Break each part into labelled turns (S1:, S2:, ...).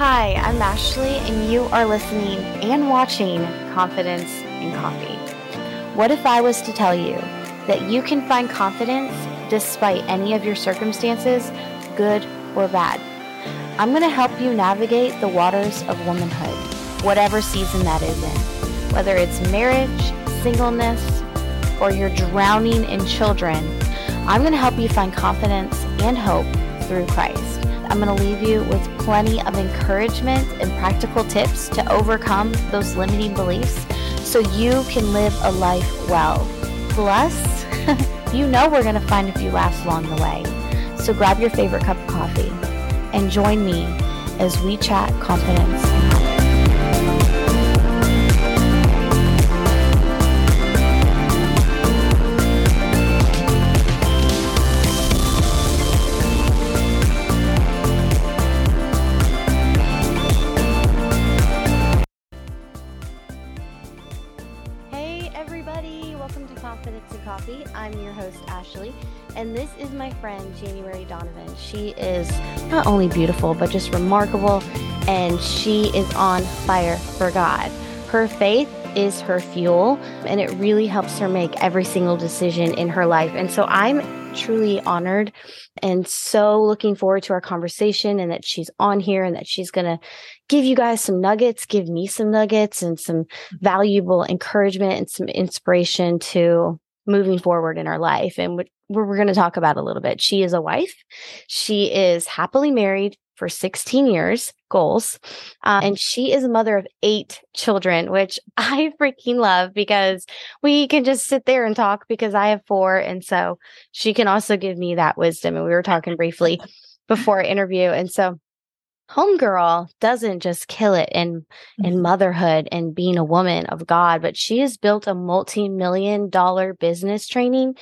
S1: Hi, I'm Ashley, and you are listening and watching Confidence in Coffee. What if I was to tell you that you can find confidence despite any of your circumstances, good or bad? I'm going to help you navigate the waters of womanhood, whatever season that is in, whether it's marriage, singleness, or you're drowning in children. I'm going to help you find confidence and hope through Christ. I'm going to leave you with plenty of encouragement and practical tips to overcome those limiting beliefs so you can live a life well. Plus, you know we're going to find a few laughs along the way. So grab your favorite cup of coffee and join me as we chat confidence. My friend, January Donovan. She is not only beautiful, but just remarkable, and she is on fire for God. Her faith is her fuel, and it really helps her make every single decision in her life. And so I'm truly honored and so looking forward to our conversation and that she's on here and that she's going to give you guys some nuggets, give me some nuggets and some valuable encouragement and some inspiration to moving forward in our life. And we're, we're going to talk about a little bit. She is a wife. She is happily married for 16 years, goals. Uh, and she is a mother of eight children, which I freaking love because we can just sit there and talk because I have four. And so she can also give me that wisdom. And we were talking briefly before interview. And so homegirl doesn't just kill it in in motherhood and being a woman of god but she has built a multi-million dollar business training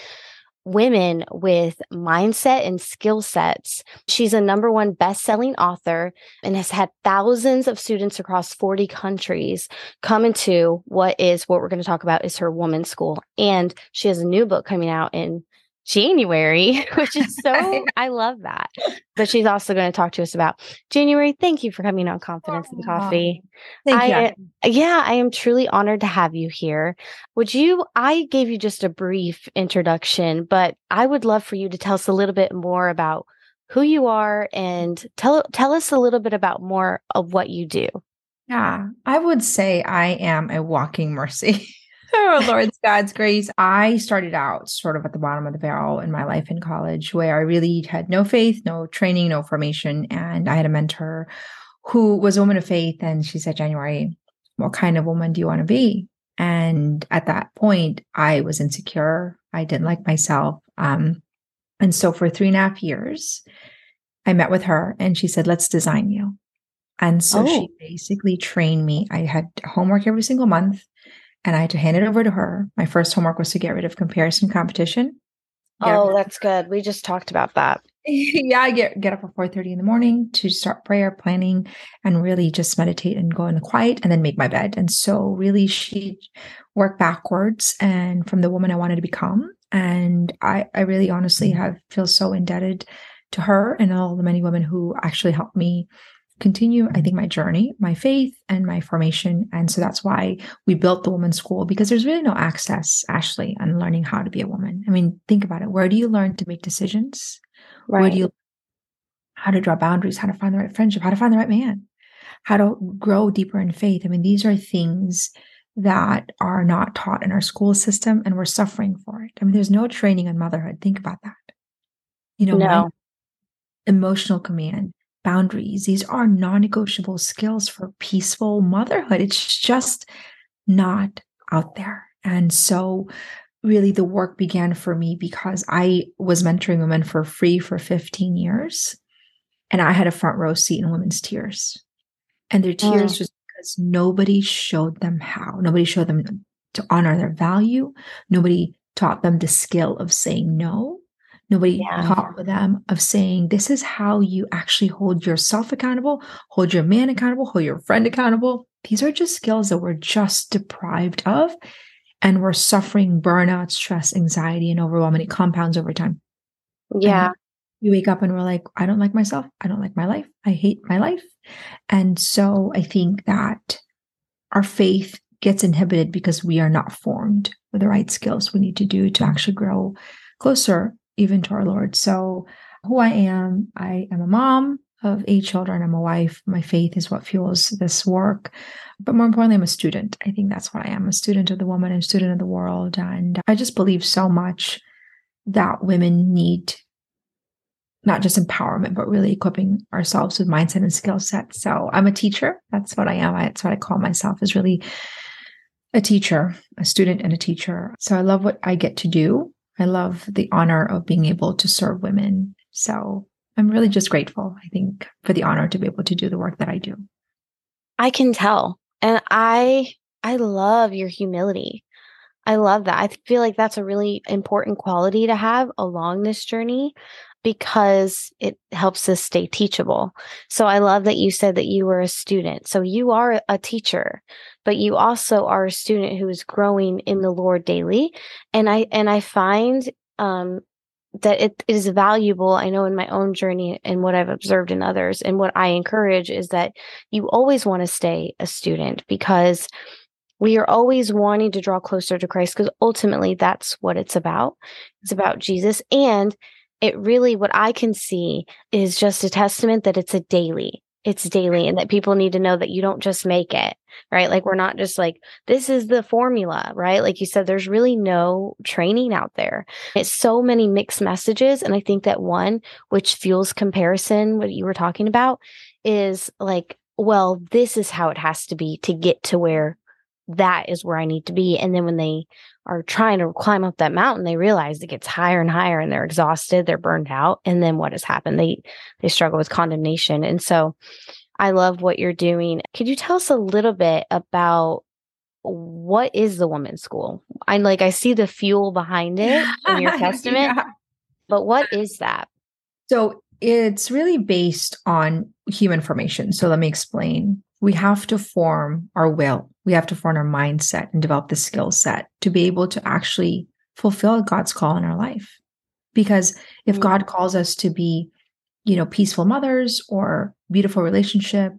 S1: women with mindset and skill sets. She's a number one best-selling author and has had thousands of students across 40 countries come into what is what we're going to talk about is her woman's school. And she has a new book coming out in January, which is so I love that. But she's also going to talk to us about January. Thank you for coming on Confidence and Coffee.
S2: Thank you.
S1: Uh, yeah, I am truly honored to have you here. Would you I gave you just a brief introduction, but I would love for you to tell us a little bit more about who you are and tell tell us a little bit about more of what you do.
S2: Yeah, I would say I am a walking mercy. oh, Lord's God's grace. I started out sort of at the bottom of the barrel in my life in college where I really had no faith, no training, no formation. And I had a mentor who was a woman of faith. And she said, January, what kind of woman do you want to be? And at that point, I was insecure. I didn't like myself. Um, and so for three and a half years, I met with her and she said, let's design you. And so
S1: Oh.
S2: she basically trained me. I had homework every single month and I had to hand it over to her. My first homework was to get rid of comparison competition. Get
S1: Oh, that's good. We just talked about that.
S2: yeah, I get get up at 4 30 in the morning to start prayer, planning, and really just meditate and go in the quiet and then make my bed. And so really she worked backwards and from the woman I wanted to become. And I, I really honestly mm-hmm. have feel so indebted to her and all the many women who actually helped me continue, I think, my journey, my faith, and my formation. And so that's why we built the women's school because there's really no access, Ashley, on learning how to be a woman. I mean, think about it. Where do you learn to make decisions? Where do you how to draw boundaries, how to find the right friendship, how to find the right man, how to grow deeper in faith? I mean, these are things that are not taught in our school system and we're suffering for it. I mean, there's no training on motherhood. Think about that. You know,
S1: No.
S2: emotional command, boundaries, these are non-negotiable skills for peaceful motherhood. It's just not out there. And so really the work began for me because I was mentoring women for free for 15 years and I had a front row seat in women's tears. And their tears was because nobody showed them how. Nobody showed them to honor their value. Nobody taught them the skill of saying no. Nobody
S1: Yeah.
S2: taught them of saying, this is how you actually hold yourself accountable, hold your man accountable, hold your friend accountable. These are just skills that we're just deprived of. And we're suffering burnout, stress, anxiety, and overwhelm, and it compounds over time.
S1: Yeah.
S2: we wake up and we're like, I don't like myself. I don't like my life. I hate my life. And so I think that our faith gets inhibited because we are not formed with the right skills we need to do to actually grow closer even to our Lord. So who I am, I am a mom of eight children. I'm a wife. My faith is what fuels this work. But more importantly, I'm a student. I think that's what I am a student of the woman and student of the world. And I just believe so much that women need not just empowerment, but really equipping ourselves with mindset and skill set. So I'm a teacher. That's what I am. That's what I call myself is really a teacher, a student and a teacher. So I love what I get to do. I love the honor of being able to serve women. So I'm really just grateful, I think, for the honor to be able to do the work that I do.
S1: I can tell. And I I love your humility. I love that. I feel like that's a really important quality to have along this journey because it helps us stay teachable. So I love that you said that you were a student. So you are a teacher, but you also are a student who is growing in the Lord daily. And I and I find um that it is valuable. I know in my own journey and what I've observed in others, and what I encourage is that you always want to stay a student because we are always wanting to draw closer to Christ because ultimately that's what it's about. It's about Jesus. And it really, what I can see is just a testament that it's a daily, it's daily, and that people need to know that you don't just make it, right? Like, we're not just like, this is the formula, right? Like you said, there's really no training out there. It's so many mixed messages. And I think that one, which fuels comparison, what you were talking about, is like, well, this is how it has to be to get to where that is where I need to be. And then when they are trying to climb up that mountain, they realize it gets higher and higher and they're exhausted, they're burned out. And then what has happened? They they struggle with condemnation. And so I love what you're doing. Could you tell us a little bit about what is the women's school? I like I see the fuel behind it in your testament. yeah. But what is that?
S2: So it's really based on human formation. So let me explain we have to form our will. We have to form our mindset and develop the skill set to be able to actually fulfill God's call in our life. Because if mm-hmm. God calls us to be, you know, peaceful mothers or beautiful relationship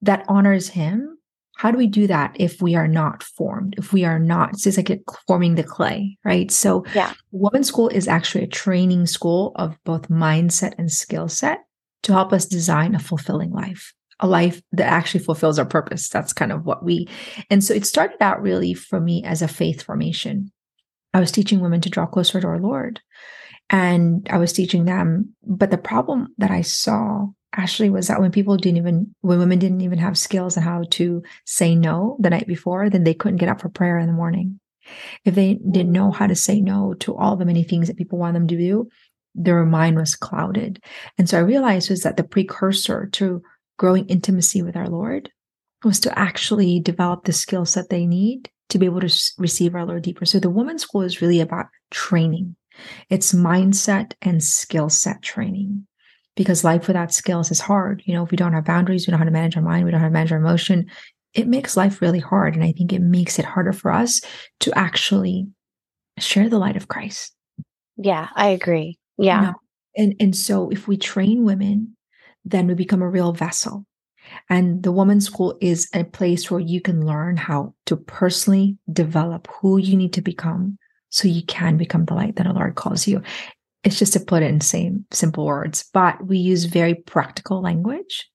S2: that honors him, how do we do that if we are not formed? If we are not, it's like forming the clay, right? So,
S1: yeah,
S2: women's school is actually a training school of both mindset and skill set to help us design a fulfilling life a life that actually fulfills our purpose. That's kind of what we, and so it started out really for me as a faith formation. I was teaching women to draw closer to our Lord. And I was teaching them. But the problem that I saw actually was that when people didn't even, when women didn't even have skills on how to say no the night before, then they couldn't get up for prayer in the morning. If they didn't know how to say no to all the many things that people want them to do, their mind was clouded. And so I realized was that the precursor to growing intimacy with our Lord was to actually develop the skills that they need to be able to receive our Lord deeper. So the women's school is really about training. It's mindset and skill set training because life without skills is hard. You know, if we don't have boundaries, we don't know how to manage our mind, we don't know how to manage our emotion, it makes life really hard. And I think it makes it harder for us to actually share the light of Christ.
S1: Yeah, I agree. Yeah. You know?
S2: And and so if we train women then we become a real vessel. And the woman's school is a place where you can learn how to personally develop who you need to become so you can become the light that the Lord calls you. It's just to put it in same simple words, but we use very practical language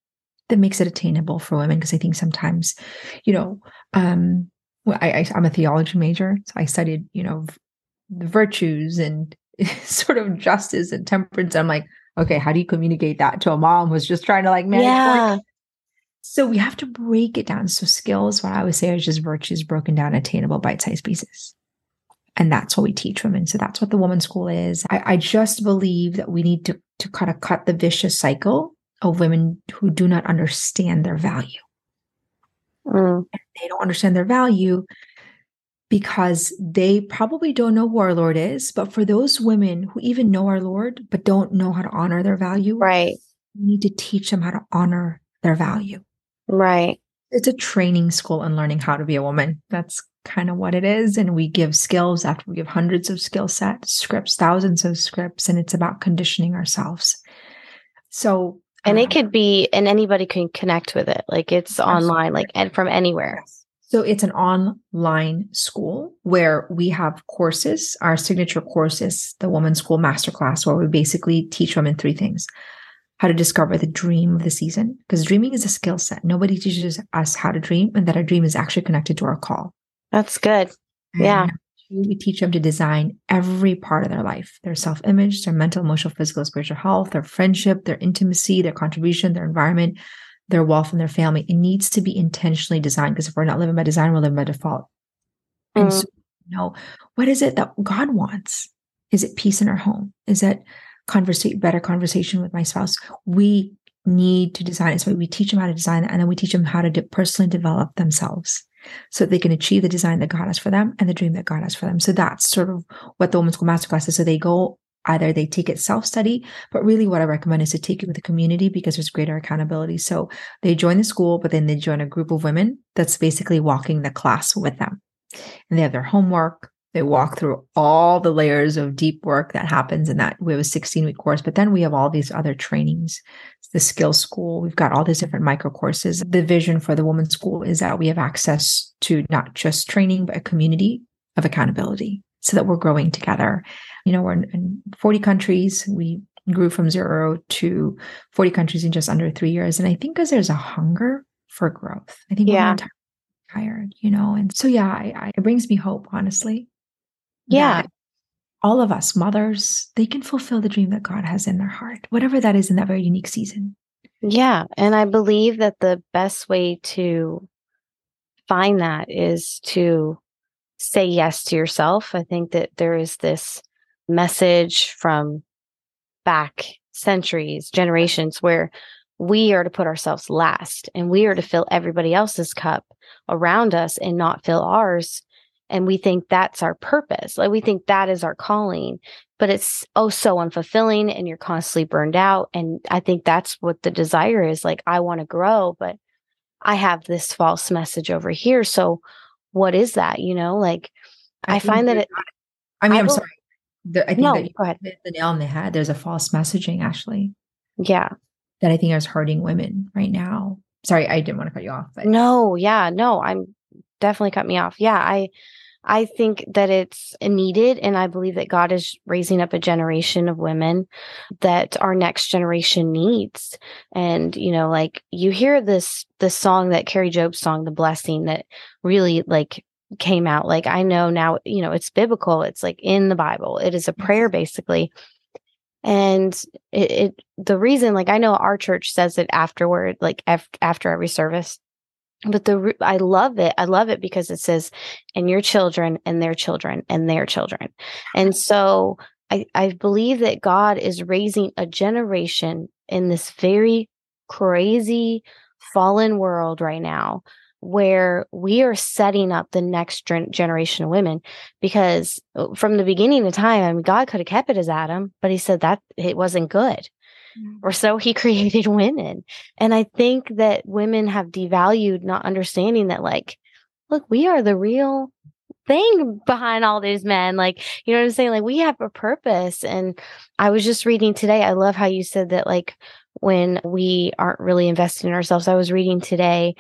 S2: that makes it attainable for women. Because I think sometimes, you know, um, I, I, I'm a theology major, so I studied, you know, the virtues and sort of justice and temperance. I'm like, okay, how do you communicate that to a mom who's just trying to like manage?
S1: Yeah.
S2: So we have to break it down. So skills, what I would say is just virtues broken down, attainable bite-sized pieces. And that's what we teach women. So that's what the woman school is. I, I just believe that we need to, to kind of cut the vicious cycle of women who do not understand their value. Mm. They don't understand their value because they probably don't know who our Lord is. But for those women who even know our Lord, but don't know how to honor their value,
S1: right?
S2: We need to teach them how to honor their value.
S1: Right.
S2: It's a training school in learning how to be a woman. That's kind of what it is. And we give skills after we give hundreds of skill sets, scripts, thousands of scripts, and it's about conditioning ourselves So,
S1: and um, it could be, and anybody can connect with it. Like it's online, like and from anywhere.
S2: So it's an online school where we have courses. Our signature course is the Women's School Masterclass, where we basically teach women three things how to discover the dream of the season, because dreaming is a skill set. Nobody teaches us how to dream, and that our dream is actually connected to our call.
S1: That's good. And yeah.
S2: We teach them to design every part of their life their self image, their mental, emotional, physical, spiritual health, their friendship, their intimacy, their contribution, their environment, their wealth, and their family. It needs to be intentionally designed because if we're not living by design, we're living by default. Mm. And so, you know, what is it that God wants? Is it peace in our home? Is it conversate better conversation with my spouse? We need to design it. So we teach them how to design it, and then we teach them how to de- personally develop themselves so they can achieve the design that God has for them and the dream that God has for them. So that's sort of what the Women's School Masterclass is. So they go either they take it self study, but really what I recommend is to take it with a community because there's greater accountability. So they join the school, but then they join a group of women that's basically walking the class with them. And they have their homework. They walk through all the layers of deep work that happens in that. We have a 16 week course, but then we have all these other trainings the skill school. We've got all these different micro courses. The vision for the women's school is that we have access to not just training, but a community of accountability so that we're growing together. You know, we're in, in 40 countries. We grew from zero to 40 countries in just under three years. And I think because there's a hunger for growth, I think yeah. we're tired, you know? And so, yeah, I, I, it brings me hope, honestly.
S1: Yeah
S2: all of us mothers they can fulfill the dream that god has in their heart whatever that is in that very unique season
S1: yeah and i believe that the best way to find that is to say yes to yourself. I think that there is this message from back centuries generations where we are to put ourselves last and we are to fill everybody else's cup around us and not fill ours. And we think that's our purpose. Like we think that is our calling but it's oh so unfulfilling and you're constantly burned out. And i think that's what the desire is like i want to grow but i have this false message over here. So what is that you know like i, I find that it
S2: i mean I am sorry. The, i think
S1: no,
S2: that you
S1: go ahead.
S2: hit the nail on the head. There's a false messaging actually.
S1: Yeah.
S2: That i think is hurting women right now. Sorry i didn't want to cut you off
S1: but no yeah no i'm definitely cut me off. Yeah i I think that it's needed. And I believe that God is raising up a generation of women that our next generation needs. And, you know, like you hear this, this song that Kari Jobe's song, The Blessing, that really like came out. Like I know now, you know, it's biblical. It's like in the Bible. It is a prayer basically. And it, it the reason, like I know our church says it afterward, like af- after every service but the I love it. I love it because it says, "and your children, and their children, and their children," and so I I believe that God is raising a generation in this very crazy fallen world right now where we are setting up the next generation of women because uh, from the beginning of time I mean God could have kept it as Adam but he said that it wasn't good Mm-hmm. or so he created women. And I think that women have devalued not understanding that, like, look, we are the real thing behind all these men. Like, you know what I'm saying? Like, we have a purpose. And I was just reading today. I love how you said that, like, when we aren't really invested in ourselves. I was reading today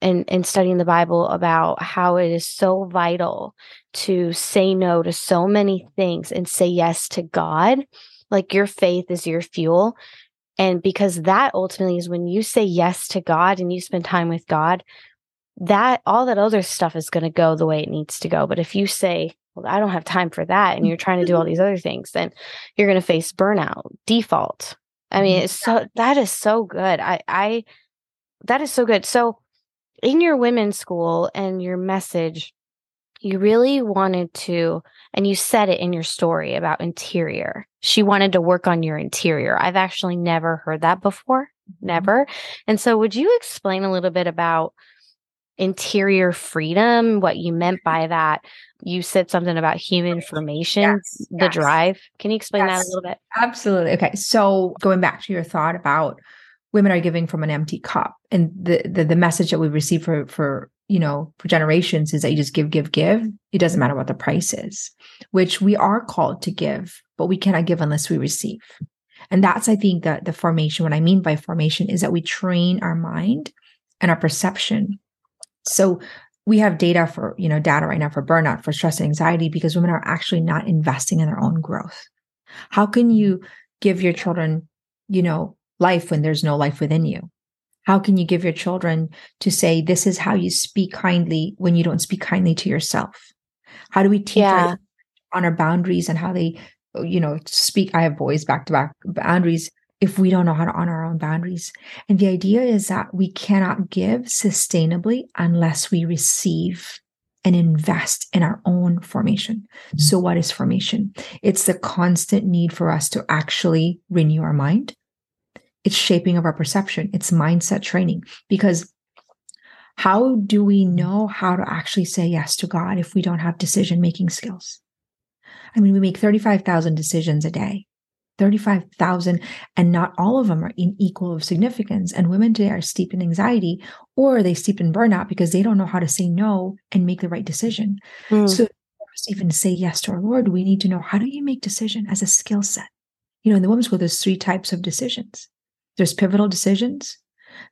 S1: and, and studying the Bible about how it is so vital to say no to so many things and say yes to God like your faith is your fuel. And because that ultimately is when you say yes to God and you spend time with God, that all that other stuff is going to go the way it needs to go. But if you say, well, I don't have time for that, and you're trying to do all these other things, then you're going to face burnout, default. I mean, mm-hmm. it's so that is so good. I, I, that is so good. So, in your women's school and your message, you really wanted to, and you said it in your story about interior. She wanted to work on your interior. I've actually never heard that before, mm-hmm. never. And so, would you explain a little bit about interior freedom, what you meant by that? You said something about human formation, yes, the yes. drive. Can you explain yes, that a little bit?
S2: Absolutely. Okay. So, going back to your thought about women are giving from an empty cup and the, the the, message that we receive for for you know, for generations is that you just give, give, give. It doesn't matter what the price is, which we are called to give, but we cannot give unless we receive. And that's, I think, the, the formation. What I mean by formation is that we train our mind and our perception. So we have data for, you know, data right now for burnout, for stress and anxiety, because women are actually not investing in their own growth. How can you give your children, you know, life when there's no life within you? How can you give your children to say, this is how you speak kindly when you don't speak kindly to yourself? How do we teach yeah. on our boundaries and how they, you know, speak? I have boys back to back boundaries if we don't know how to honor our own boundaries. And the idea is that we cannot give sustainably unless we receive and invest in our own formation. Mm-hmm. So, what is formation? It's the constant need for us to actually renew our mind, it's shaping of our perception, it's mindset training. Because how do we know how to actually say yes to God if we don't have decision making skills? I mean, we make 35,000 decisions a day. 35,000 and not all of them are in equal of significance and women today are steeped in anxiety or they steep in burnout because they don't know how to say no and make the right decision mm. so even say yes to our lord we need to know how do you make decision as a skill set you know in the women's school there's three types of decisions there's pivotal decisions.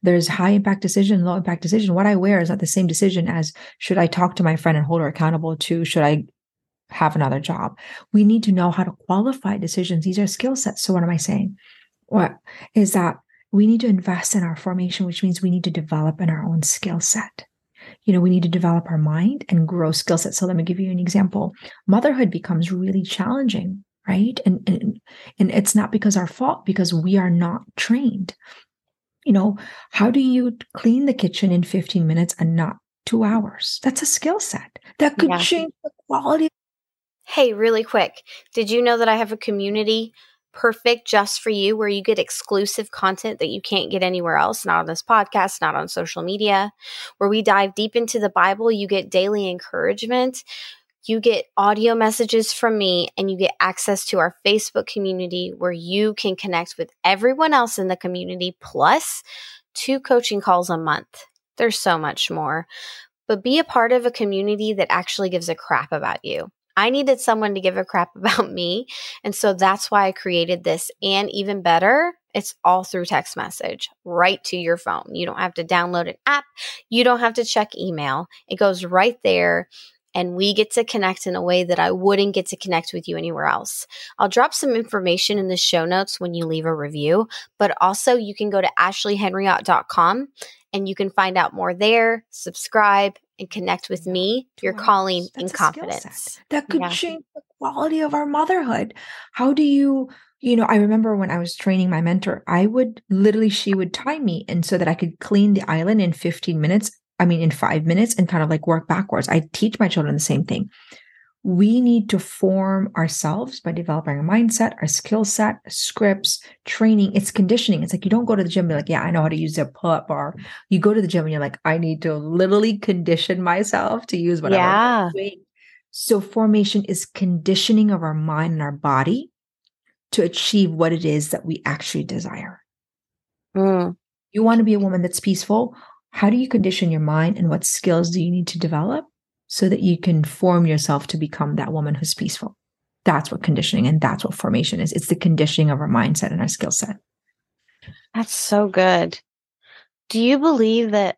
S2: There's high impact decision, low impact decision. What I wear is not the same decision as should I talk to my friend and hold her accountable to should I have another job. We need to know how to qualify decisions. These are skill sets. So what am I saying? What is that we need to invest in our formation, which means we need to develop in our own skill set. You know, we need to develop our mind and grow skill sets. So let me give you an example. Motherhood becomes really challenging right? And, and and it's not because our fault because we are not trained. You know how do you clean the kitchen in 15 minutes and not two hours? That's a skill set that could yeah. change the quality
S1: hey really quick did you know that i have a community perfect just for you where you get exclusive content that you can't get anywhere else? Not on this podcast not on social media. Where we dive deep into the bible you get daily encouragement you get audio messages from me and you get access to our Facebook community where you can connect with everyone else in the community plus two coaching calls a month. There's so much more. But be a part of a community that actually gives a crap about you. I needed someone to give a crap about me. And so that's why I created this. And even better, it's all through text message right to your phone. You don't have to download an app. You don't have to check email. It goes right there and we get to connect in a way that I wouldn't get to connect with you anywhere else. I'll drop some information in the show notes when you leave a review, but also you can go to ashleyhenriot.com and you can find out more there, subscribe, and connect with me, your calling and in confidence.
S2: That could yeah. change the quality of our motherhood. How do you you know, I remember when I was training my mentor, I would literally, she would time me and so that I could clean the island in 15 minutes. I mean, in five minutes and kind of like work backwards. I teach my children the same thing. We need to form ourselves by developing our mindset, our skill set, scripts, training. It's conditioning. It's like you don't go to the gym and be like, yeah, I know how to use a pull up bar. You go to the gym and you're like, I need to literally condition myself to use whatever. Yeah. So formation is conditioning of our mind and our body to achieve what it is that we actually desire. Mm. You want to be a woman that's peaceful? How do you condition your mind and what skills do you need to develop so that you can form yourself to become that woman who's peaceful? That's what conditioning and that's what formation is. It's the conditioning of our mindset and our skill set.
S1: That's so good. Do you believe that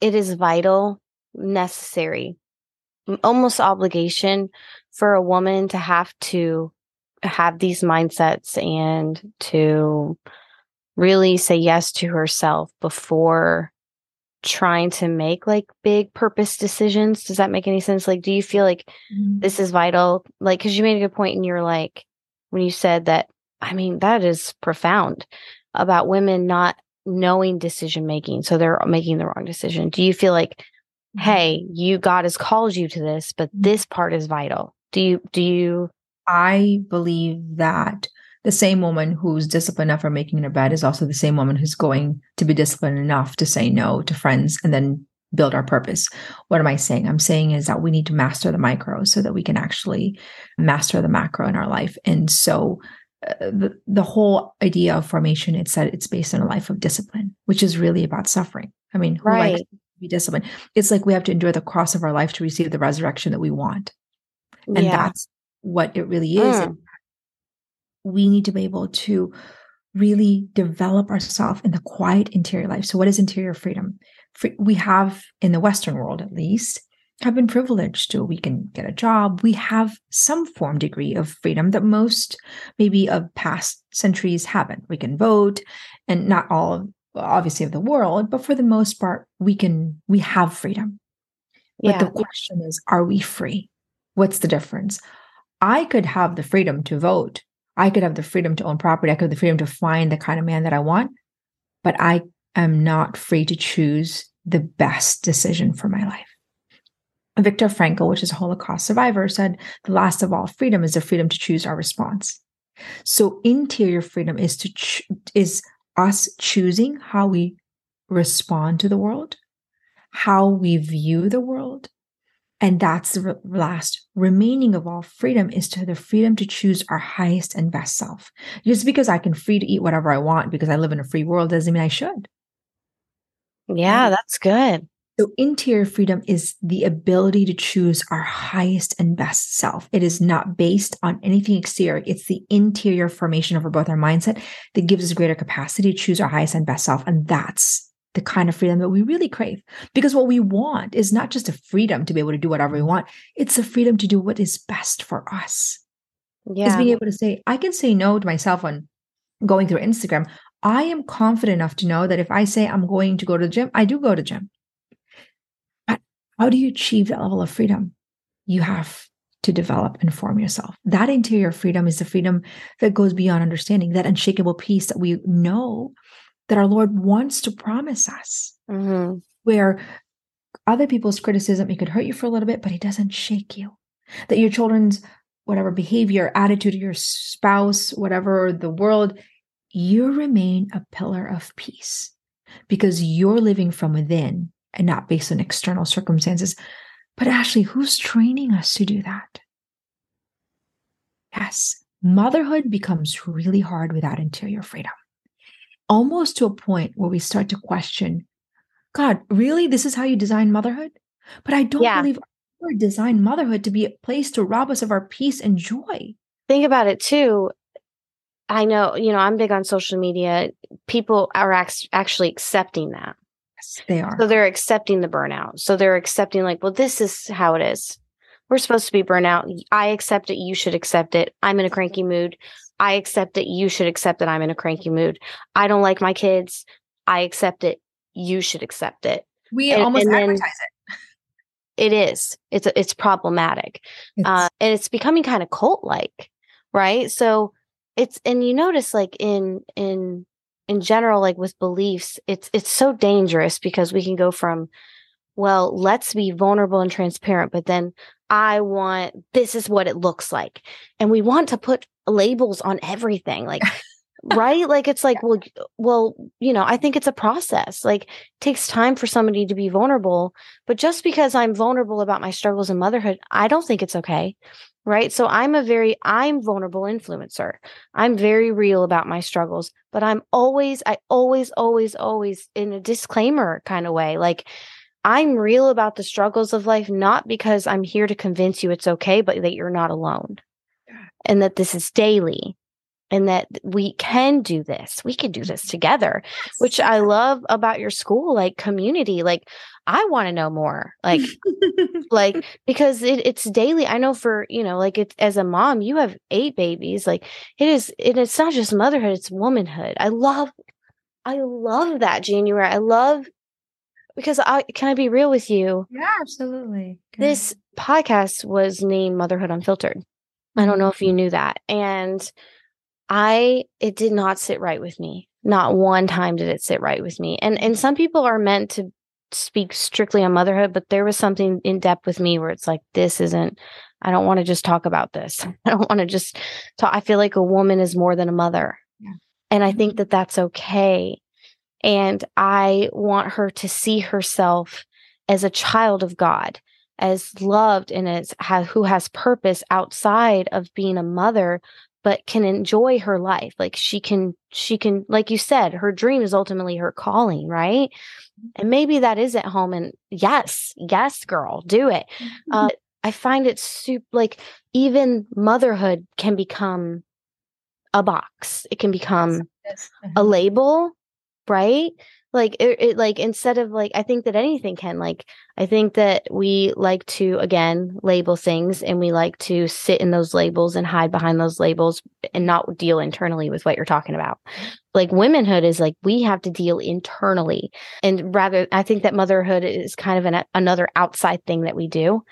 S1: it is vital, necessary, almost obligation for a woman to have to have these mindsets and to really say yes to herself before trying to make like big purpose decisions. Does that make any sense? Like, do you feel like mm-hmm. this is vital? Like, because you made a good point and you're like, when you said that, I mean, that is profound about women not knowing decision making. So they're making the wrong decision. Do you feel like, mm-hmm. hey, you, God has called you to this, but mm-hmm. this part is vital? Do you, do you?
S2: I believe that the same woman who's disciplined enough for making her bed is also the same woman who's going to be disciplined enough to say no to friends and then build our purpose. What am I saying? I'm saying is that we need to master the micro so that we can actually master the macro in our life. And so uh, the, the whole idea of formation, it's that it's based on a life of discipline, which is really about suffering. I mean, who right. likes to be disciplined? It's like we have to endure the cross of our life to receive the resurrection that we want. And yeah. that's what it really is. Mm we need to be able to really develop ourselves in the quiet interior life. So, what is interior freedom? We have in the Western world, at least, have been privileged to we can get a job we have some form degree of freedom that most maybe of past centuries haven't we can vote and not all obviously of the world but for the most part we can we have freedom yeah. but the question is are we free what's the difference i could have the freedom to vote i could have the freedom to own property i could have the freedom to find the kind of man that i want but i am not free to choose the best decision for my life Viktor Frankl, which is a Holocaust survivor, said the last of all freedom is the freedom to choose our response. So interior freedom is to ch- is us choosing how we respond to the world, how we view the world, and that's the last remaining of all freedom is to the freedom to choose our highest and best self. Just because I can free to eat whatever I want because I live in a free world doesn't mean I should.
S1: Yeah, that's good.
S2: So, interior freedom is the ability to choose our highest and best self. It is not based on anything exterior. It's the interior formation over both our mindset that gives us greater capacity to choose our highest and best self. And that's the kind of freedom that we really crave. Because what we want is not just a freedom to be able to do whatever we want, it's a freedom to do what is best for us. Yeah. Is being able to say, I can say no to myself on going through Instagram. I am confident enough to know that if I say I'm going to go to the gym, I do go to the gym. How do you achieve that level of freedom? You have to develop and form yourself. That interior freedom is the freedom that goes beyond understanding, that unshakable peace that we know that our Lord wants to promise us, mm-hmm. where other people's criticism, it could hurt you for a little bit, but it doesn't shake you. That your children's whatever behavior, attitude your spouse, whatever the world, you remain a pillar of peace because you're living from within and not based on external circumstances. But Ashley, who's training us to do that? Yes, motherhood becomes really hard without interior freedom, almost to a point where we start to question God, really? This is how you design motherhood? But I don't yeah. believe our design motherhood to be a place to rob us of our peace and joy.
S1: Think about it too. I know, you know, I'm big on social media. People are actually accepting that.
S2: Yes, they are.
S1: So they're accepting the burnout. So they're accepting, like, well, this is how it is. We're supposed to be burnout. I accept it. You should accept it. I'm in a cranky mood. I accept it. You should accept that I'm in a cranky mood. I don't like my kids. I accept it. You should accept it.
S2: We and, almost and advertise it.
S1: It is. It's it's problematic, it's, uh, and it's becoming kind of cult like, right? So it's and you notice like in in in general like with beliefs it's it's so dangerous because we can go from well let's be vulnerable and transparent but then i want this is what it looks like and we want to put labels on everything like right? Like it's like well well you know i think it's a process like it takes time for somebody to be vulnerable but just because i'm vulnerable about my struggles in motherhood i don't think it's okay right? So i'm a very i'm vulnerable influencer. I'm very real about my struggles but i'm always i always always always in a disclaimer kind of way like i'm real about the struggles of life not because i'm here to convince you it's okay but that you're not alone and that this is daily and that we can do this we can do this mm-hmm. together which i love about your school like community like i want to know more like like because it, it's daily i know for you know like it's as a mom you have eight babies like it is it, it's not just motherhood it's womanhood. I love i love that january i love because i can i be real with you?
S2: Yeah absolutely
S1: this podcast was named motherhood unfiltered i don't know if you knew that and I it did not sit right with me. Not one time did it sit right with me. And and some people are meant to speak strictly on motherhood, but there was something in depth with me where it's like this isn't I don't want to just talk about this. I don't want to just talk I feel like a woman is more than a mother. Yeah. And I think mm-hmm. that that's okay. And I want her to see herself as a child of God, as loved and as who has purpose outside of being a mother but can enjoy her life like she can she can like you said her dream is ultimately her calling right and maybe that is at home and yes yes girl do it uh, i find it super like even motherhood can become a box. It can become
S2: Yes.
S1: a
S2: Mhm.
S1: label, right? Like it, it like instead of like I think that anything can like I think that we like to again label things and we like to sit in those labels and hide behind those labels and not deal internally with what you're talking about. Like womanhood is like we have to deal internally and rather I think that motherhood is kind of an another outside thing that we do.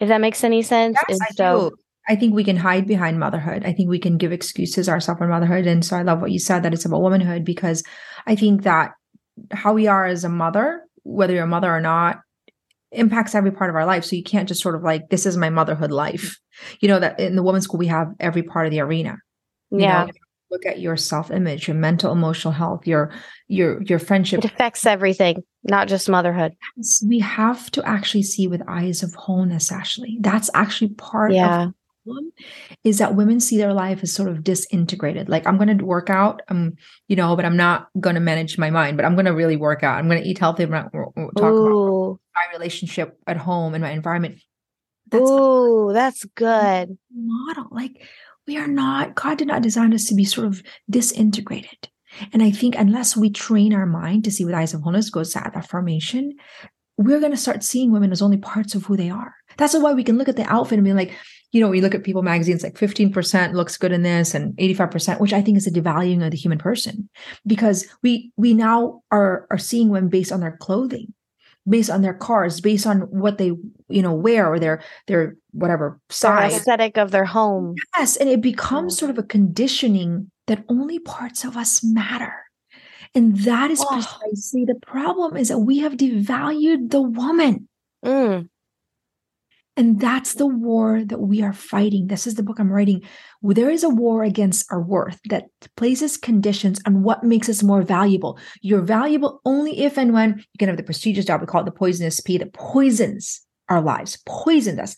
S1: If that makes any sense.
S2: Yes,
S1: And
S2: I
S1: so
S2: do. I think we can hide behind motherhood. I think we can give excuses ourselves on motherhood. And so I love what you said that it's about womanhood because I think that how we are as a mother, whether you're a mother or not, impacts every part of our life. So you can't just sort of like, this is my motherhood life. You know, that in the women's school, we have every part of the arena. You
S1: yeah,
S2: know, look at your self-image, your mental, emotional health, your your your friendship.
S1: it affects everything, not just motherhood.
S2: We have to actually see with eyes of wholeness, Ashley. That's actually part of
S1: Yeah.
S2: Problem is that women see their life as sort of disintegrated. Like I'm going to work out, um, you know, but I'm not going to manage my mind. But I'm going to really work out. I'm going to eat healthy. I'm w- talk about my relationship at home and my environment. That's
S1: Ooh, that's good.
S2: model. Like we are not. God did not design us to be sort of disintegrated. And I think unless we train our mind to see with eyes of wholeness, goes that affirmation, we're going to start seeing women as only parts of who they are. That's why we can look at the outfit and be like, you know, we look at People magazines like 15% looks good in this and 85%, which I think is a devaluing of the human person because we we now are are seeing women based on their clothing, based on their cars, based on what they, you know, wear or their their whatever size.
S1: aesthetic of their home.
S2: Yes, and it becomes sort of a conditioning that only parts of us matter. And that is
S1: Oh.
S2: precisely the problem is that we have devalued the woman.
S1: Mm.
S2: And that's the war that we are fighting. This is the book I'm writing. There is a war against our worth that places conditions on what makes us more valuable. You're valuable only if and when you can have the prestigious job. We call it the poisonous P that poisons our lives, poisons us.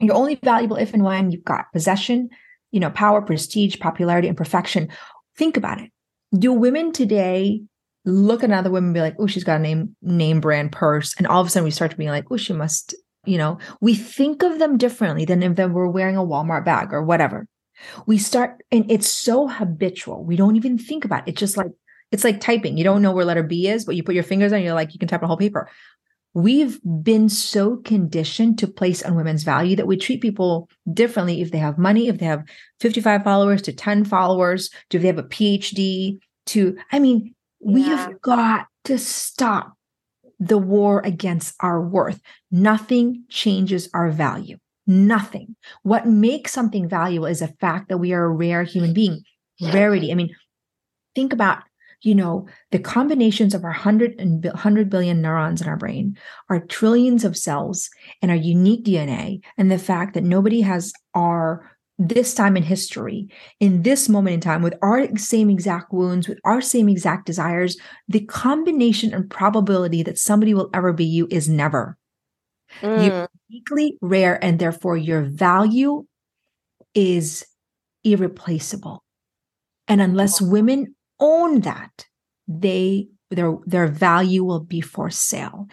S2: You're only valuable if and when you've got possession, you know, power, prestige, popularity, and perfection. Think about it. Do women today look at another woman and be like, oh, she's got a name name brand purse, and all of a sudden we start to be like, oh, she must, you know, we think of them differently than if they were wearing a Walmart bag or whatever. We start, and it's so habitual. We don't even think about it. It's just like it's like typing. You don't know where letter B is, but you put your fingers on, you're like, you can type a whole paper. We've been so conditioned to place on women's value that we treat people differently if they have money, if they have 55 followers to 10 followers, do they have a PhD, to, I mean, we
S1: Yeah.
S2: have got to stop the war against our worth. Nothing changes our value. Nothing. What makes something valuable is the fact that we are a rare human being. Rarity. I mean, think about you know the combinations of our 100 and 100 billion neurons in our brain our trillions of cells and our unique dna and the fact that nobody has our this time in history in this moment in time with our same exact wounds with our same exact desires the combination and probability that somebody will ever be you is never.
S1: Mm.
S2: uniquely rare and therefore your value is irreplaceable. And unless women own that they their their value will be for sale.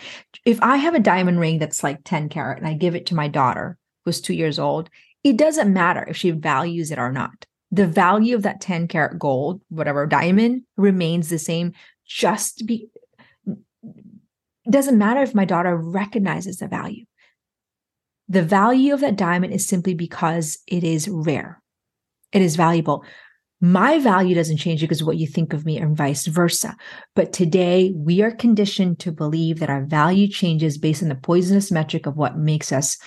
S2: If i have a diamond ring that's like 10 carat and i give it to my daughter who's 2 years old it doesn't matter if she values it or not. The value of that 10 karat gold whatever diamond remains the same just be doesn't matter if my daughter recognizes the value. The value of that diamond is simply because it is rare. It is valuable. My value doesn't change because of what you think of me and vice versa. But today we are conditioned to believe that our value changes based on the poisonous metric of what makes us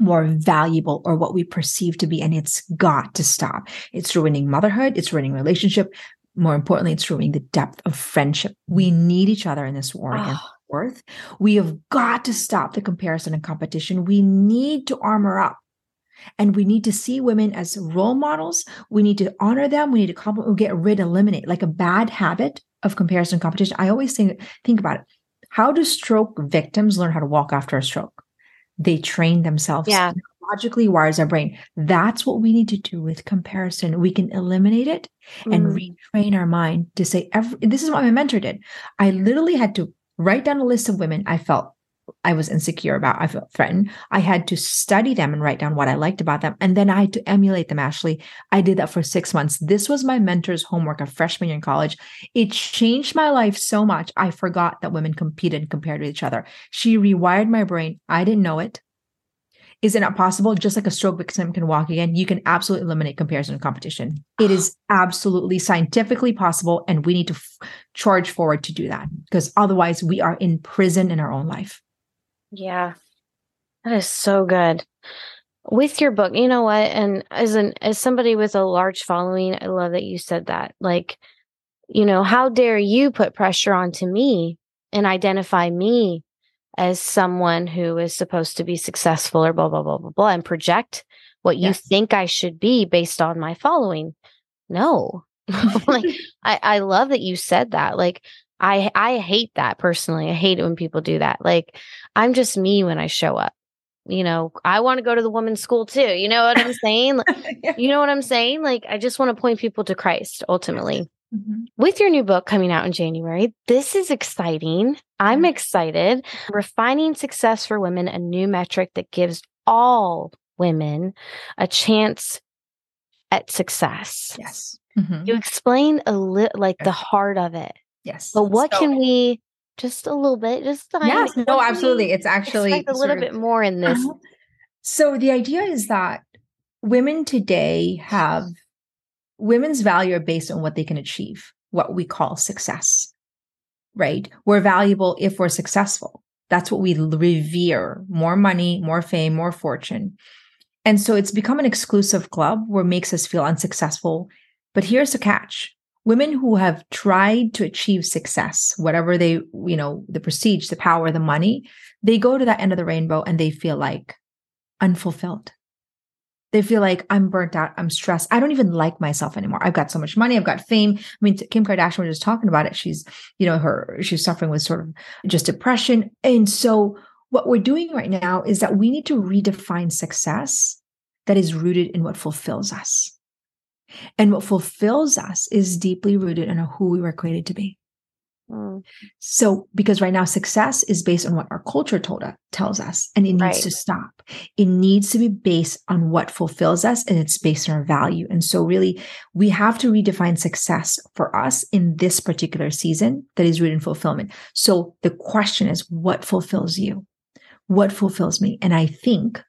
S2: more valuable or what we perceive to be. And it's got to stop. It's ruining motherhood. It's ruining relationship. More importantly, it's ruining the depth of friendship. We need each other in this war against ah.
S1: Oh,
S2: worth. We have got to stop the comparison and competition. We need to armor up. And we need to see women as role models. We need to honor them. We need to compliment, get rid, eliminate like a bad habit of comparison and competition. I always think, think about it. How do stroke victims learn how to walk after a stroke? They train themselves.
S1: Yeah.
S2: Logically wires our brain. That's what we need to do with comparison. We can eliminate it and
S1: Mm.
S2: retrain our mind to say every this is what my mentor did. I literally had to write down a list of women I felt I was insecure about, I felt threatened. I had to study them and write down what I liked about them. And then I had to emulate them, Ashley. I did that for six months. This was my mentor's homework of freshman year in college. It changed my life so much. I forgot that women competed and compared with each other. She rewired my brain. I didn't know it. Is it not possible? Just like a stroke victim can walk again, you can absolutely eliminate comparison and competition. It is absolutely scientifically possible. And we need to f- charge forward to do that because otherwise we are in prison in our own life.
S1: Yeah. That is so good. With your book, you know what? And as an as somebody with a large following, I love that you said that. Like, you know, how dare you put pressure onto me and identify me as someone who is supposed to be successful or blah blah blah blah blah and project what you yes. think I should be based on my following. No. like I, I love that you said that. Like I I hate that personally. I hate it when people do that. Like I'm just me when I show up. You know, I want to go to the women's school too. You know what I'm saying? yeah. You know what I'm saying? Like I just want to point people to Christ ultimately. Mm-hmm. With your new book coming out in January, this is exciting. I'm mm-hmm. excited. Refining success for women, a new metric that gives all women a chance at success.
S2: Yes.
S1: Mm-hmm. You explain a little like the heart of it.
S2: Yes.
S1: But what so, can we just a little bit, just
S2: yes, no, absolutely. It's actually
S1: a little bit more in this. Uh-huh.
S2: So the idea is that women today have women's value are based on what they can achieve, what we call success. Right? We're valuable if we're successful. That's what we revere: more money, more fame, more fortune. And so it's become an exclusive club where it makes us feel unsuccessful. But here's the catch women who have tried to achieve success, whatever they, you know, the prestige, the power, the money, they go to that end of the rainbow and they feel like unfulfilled. They feel like I'm burnt out. I'm stressed. I don't even like myself anymore. I've got so much money. I've got fame. I mean, Kim Kardashian was just talking about it. She's, you know, her, she's suffering with sort of just depression. And so what we're doing right now is that we need to redefine success that is rooted in what fulfills us. And what fulfills us is deeply rooted in who we were created to be. Mm. So, because right now success is based on what our culture told us, tells us, and it needs right. to stop. It needs to be based on what fulfills us, and it's based on our value. And so, really, we have to redefine success for us in this particular season that is rooted in fulfillment. So, the question is, what fulfills you? What fulfills me? And I think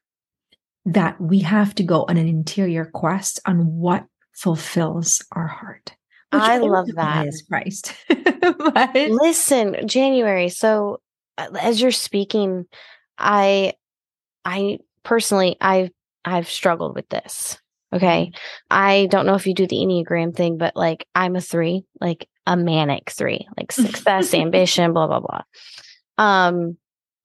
S2: that we have to go on an interior quest on what fulfills our heart.
S1: I love that.
S2: Is Christ.
S1: but... Listen, January. So uh, as you're speaking, I, I personally, I've, I've struggled with this. Okay. I don't know if you do the Enneagram thing, but like I'm a three, like a manic three, like success, ambition, blah, blah, blah. Um,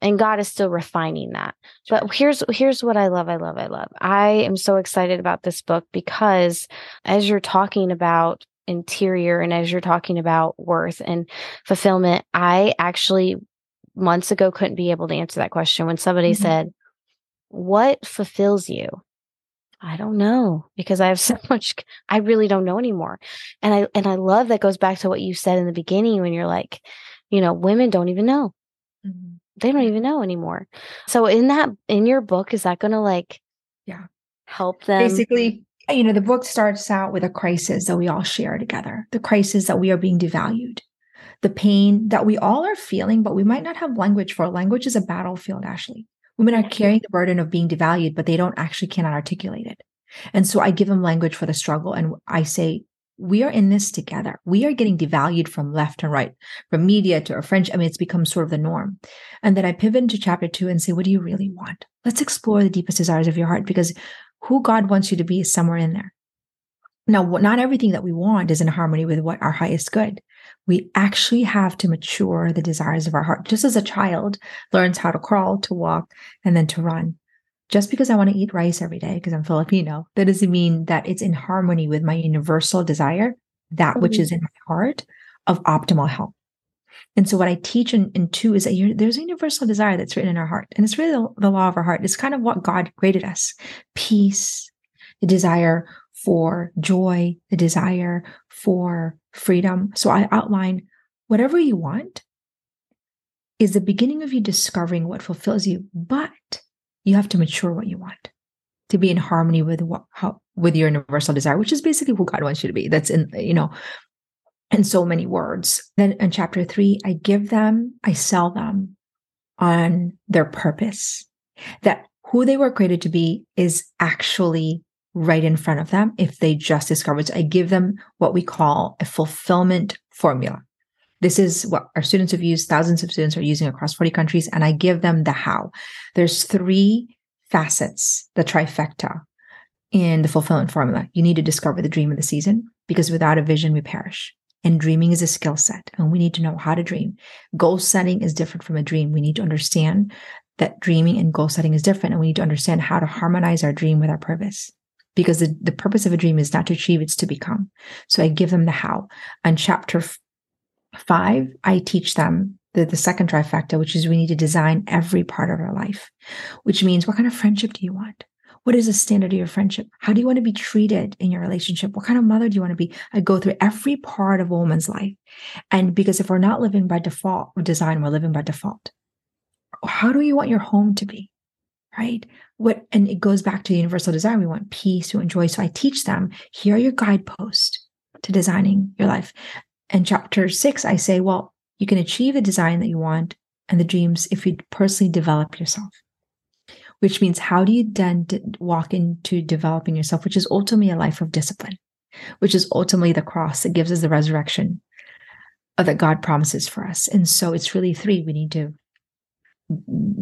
S1: and God is still refining that. But here's here's what I love, I love, I love. I am so excited about this book because as you're talking about interior and as you're talking about worth and fulfillment, I actually months ago couldn't be able to answer that question when somebody mm-hmm. said, "What fulfills you?" I don't know because I have so much I really don't know anymore. And I and I love that goes back to what you said in the beginning when you're like, you know, women don't even know. Mm-hmm they don't even know anymore. So in that in your book, is that gonna like
S2: yeah
S1: help them?
S2: Basically, you know, the book starts out with a crisis that we all share together, the crisis that we are being devalued, the pain that we all are feeling, but we might not have language for. Language is a battlefield, Ashley. Women are carrying the burden of being devalued, but they don't actually cannot articulate it. And so I give them language for the struggle. And I say, we are in this together. We are getting devalued from left and right, from media to our French. I mean, it's become sort of the norm. And then I pivot into chapter two and say, what do you really want? Let's explore the deepest desires of your heart because who God wants you to be is somewhere in there. Now, not everything that we want is in harmony with what our highest good. We actually have to mature the desires of our heart. Just as a child learns how to crawl, to walk, and then to run just because I want to eat rice every day because I'm Filipino, that doesn't mean that it's in harmony with my universal desire, that mm-hmm. which is in my heart of optimal health. And so what I teach in, in two is that there's a universal desire that's written in our heart. And it's really the, the law of our heart. It's kind of what God created us. Peace, the desire for joy, the desire for freedom. So I outline whatever you want, is the beginning of you discovering what fulfills you, but you have to mature what you want to be in harmony with what how, with your universal desire, which is basically who God wants you to be. That's in you know in so many words. Then in chapter three, I give them, I sell them on their purpose. That who they were created to be is actually right in front of them if they just discover it. I give them what we call a fulfillment formula. This is what our students have used, thousands of students are using across 40 countries, and I give them the how. There's three facets, the trifecta in the fulfillment formula. You need to discover the dream of the season because without a vision, we perish. And dreaming is a skill set, and we need to know how to dream. Goal setting is different from a dream. We need to understand that dreaming and goal setting is different, and we need to understand how to harmonize our dream with our purpose. Because the, the purpose of a dream is not to achieve, it's to become. So I give them the how. On chapter five, I teach them the, the second trifecta, which is we need to design every part of our life, which means what kind of friendship do you want? What is the standard of your friendship? How do you want to be treated in your relationship? What kind of mother do you want to be? I go through every part of a woman's life. And because if we're not living by default or design, we're living by default. How do you want your home to be? Right? What, and it goes back to universal design. We want peace, we want joy. So I teach them here are your guideposts to designing your life. And chapter six, I say, well, you can achieve the design that you want and the dreams if you personally develop yourself. Which means, how do you then walk into developing yourself, which is ultimately a life of discipline, which is ultimately the cross that gives us the resurrection that God promises for us. And so it's really three. We need to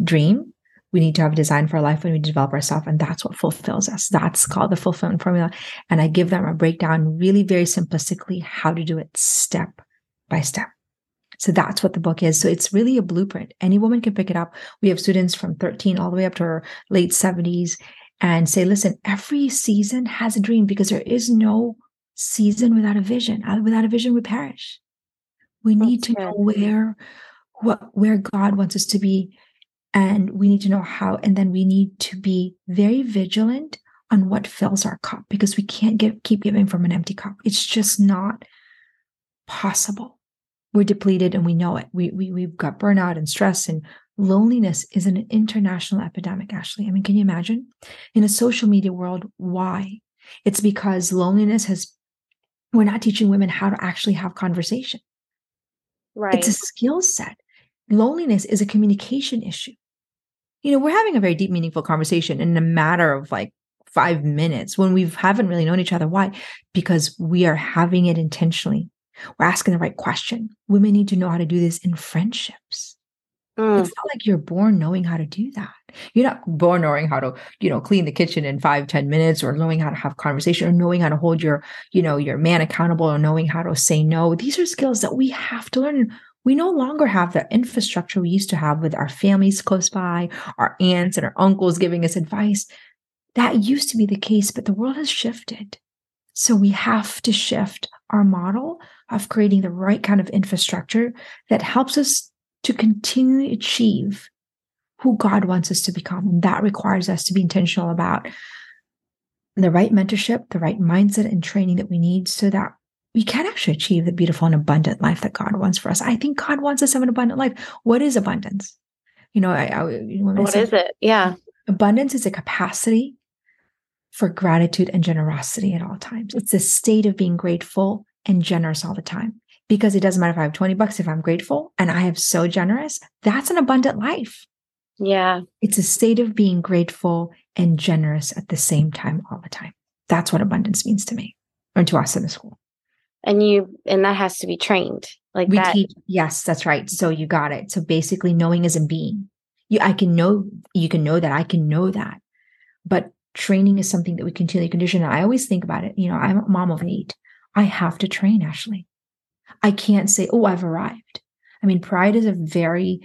S2: dream, we need to have a design for our life when we develop ourselves and that's what fulfills us that's called the fulfillment formula and i give them a breakdown really very simplistically how to do it step by step so that's what the book is. So it's really a blueprint. Any woman can pick it up. We have students from 13 all the way up to her late 70s and say, listen, every season has a dream because there is no season without a vision. Uh, without a vision, we perish. We need to know where what where God wants us to be. And we need to know how, and then we need to be very vigilant on what fills our cup because we can't give, keep giving from an empty cup. It's just not possible we're depleted and we know it. We, we, we've got burnout and stress and loneliness is an international epidemic, Ashley. I mean, can you imagine? In a social media world, why? It's because loneliness has, we're not teaching women how to actually have conversation.
S1: Right.
S2: It's a skill set. Loneliness is a communication issue. You know, we're having a very deep, meaningful conversation in a matter of like five minutes when we haven't really known each other. Why? Because we are having it intentionally we're asking the right question. Women need to know how to do this in friendships. Mm. It's not like you're born knowing how to do that. You're not born knowing how to, you know, clean the kitchen in five, ten minutes or knowing how to have conversation or knowing how to hold your, you know, your man accountable or knowing how to say no. These are skills that we have to learn. We no longer have the infrastructure we used to have with our families close by, our aunts and our uncles giving us advice. That used to be the case, but the world has shifted. So we have to shift our model of creating the right kind of infrastructure that helps us to continually achieve who God wants us to become. And that requires us to be intentional about the right mentorship, the right mindset and training that we need so that we can actually achieve the beautiful and abundant life that God wants for us. I think God wants us to have an abundant life. What is abundance? You know, I, I
S1: what I is it? Yeah.
S2: Abundance is a capacity for gratitude and generosity at all times. It's a state of being grateful and generous all the time because it doesn't matter if I have 20 bucks, if I'm grateful and I am so generous, that's an abundant life.
S1: Yeah.
S2: It's a state of being grateful and generous at the same time all the time. That's what abundance means to me or to us in the school.
S1: And you, and that has to be trained like
S2: we
S1: that.
S2: Teach, yes, that's right. So you got it. So basically knowing is a being. You, I can know, you can know that I can know that, but training is something that we continually condition. And I always think about it. You know, I'm a mom of eight. I have to train, Ashley. I can't say, oh, I've arrived. I mean, pride is a very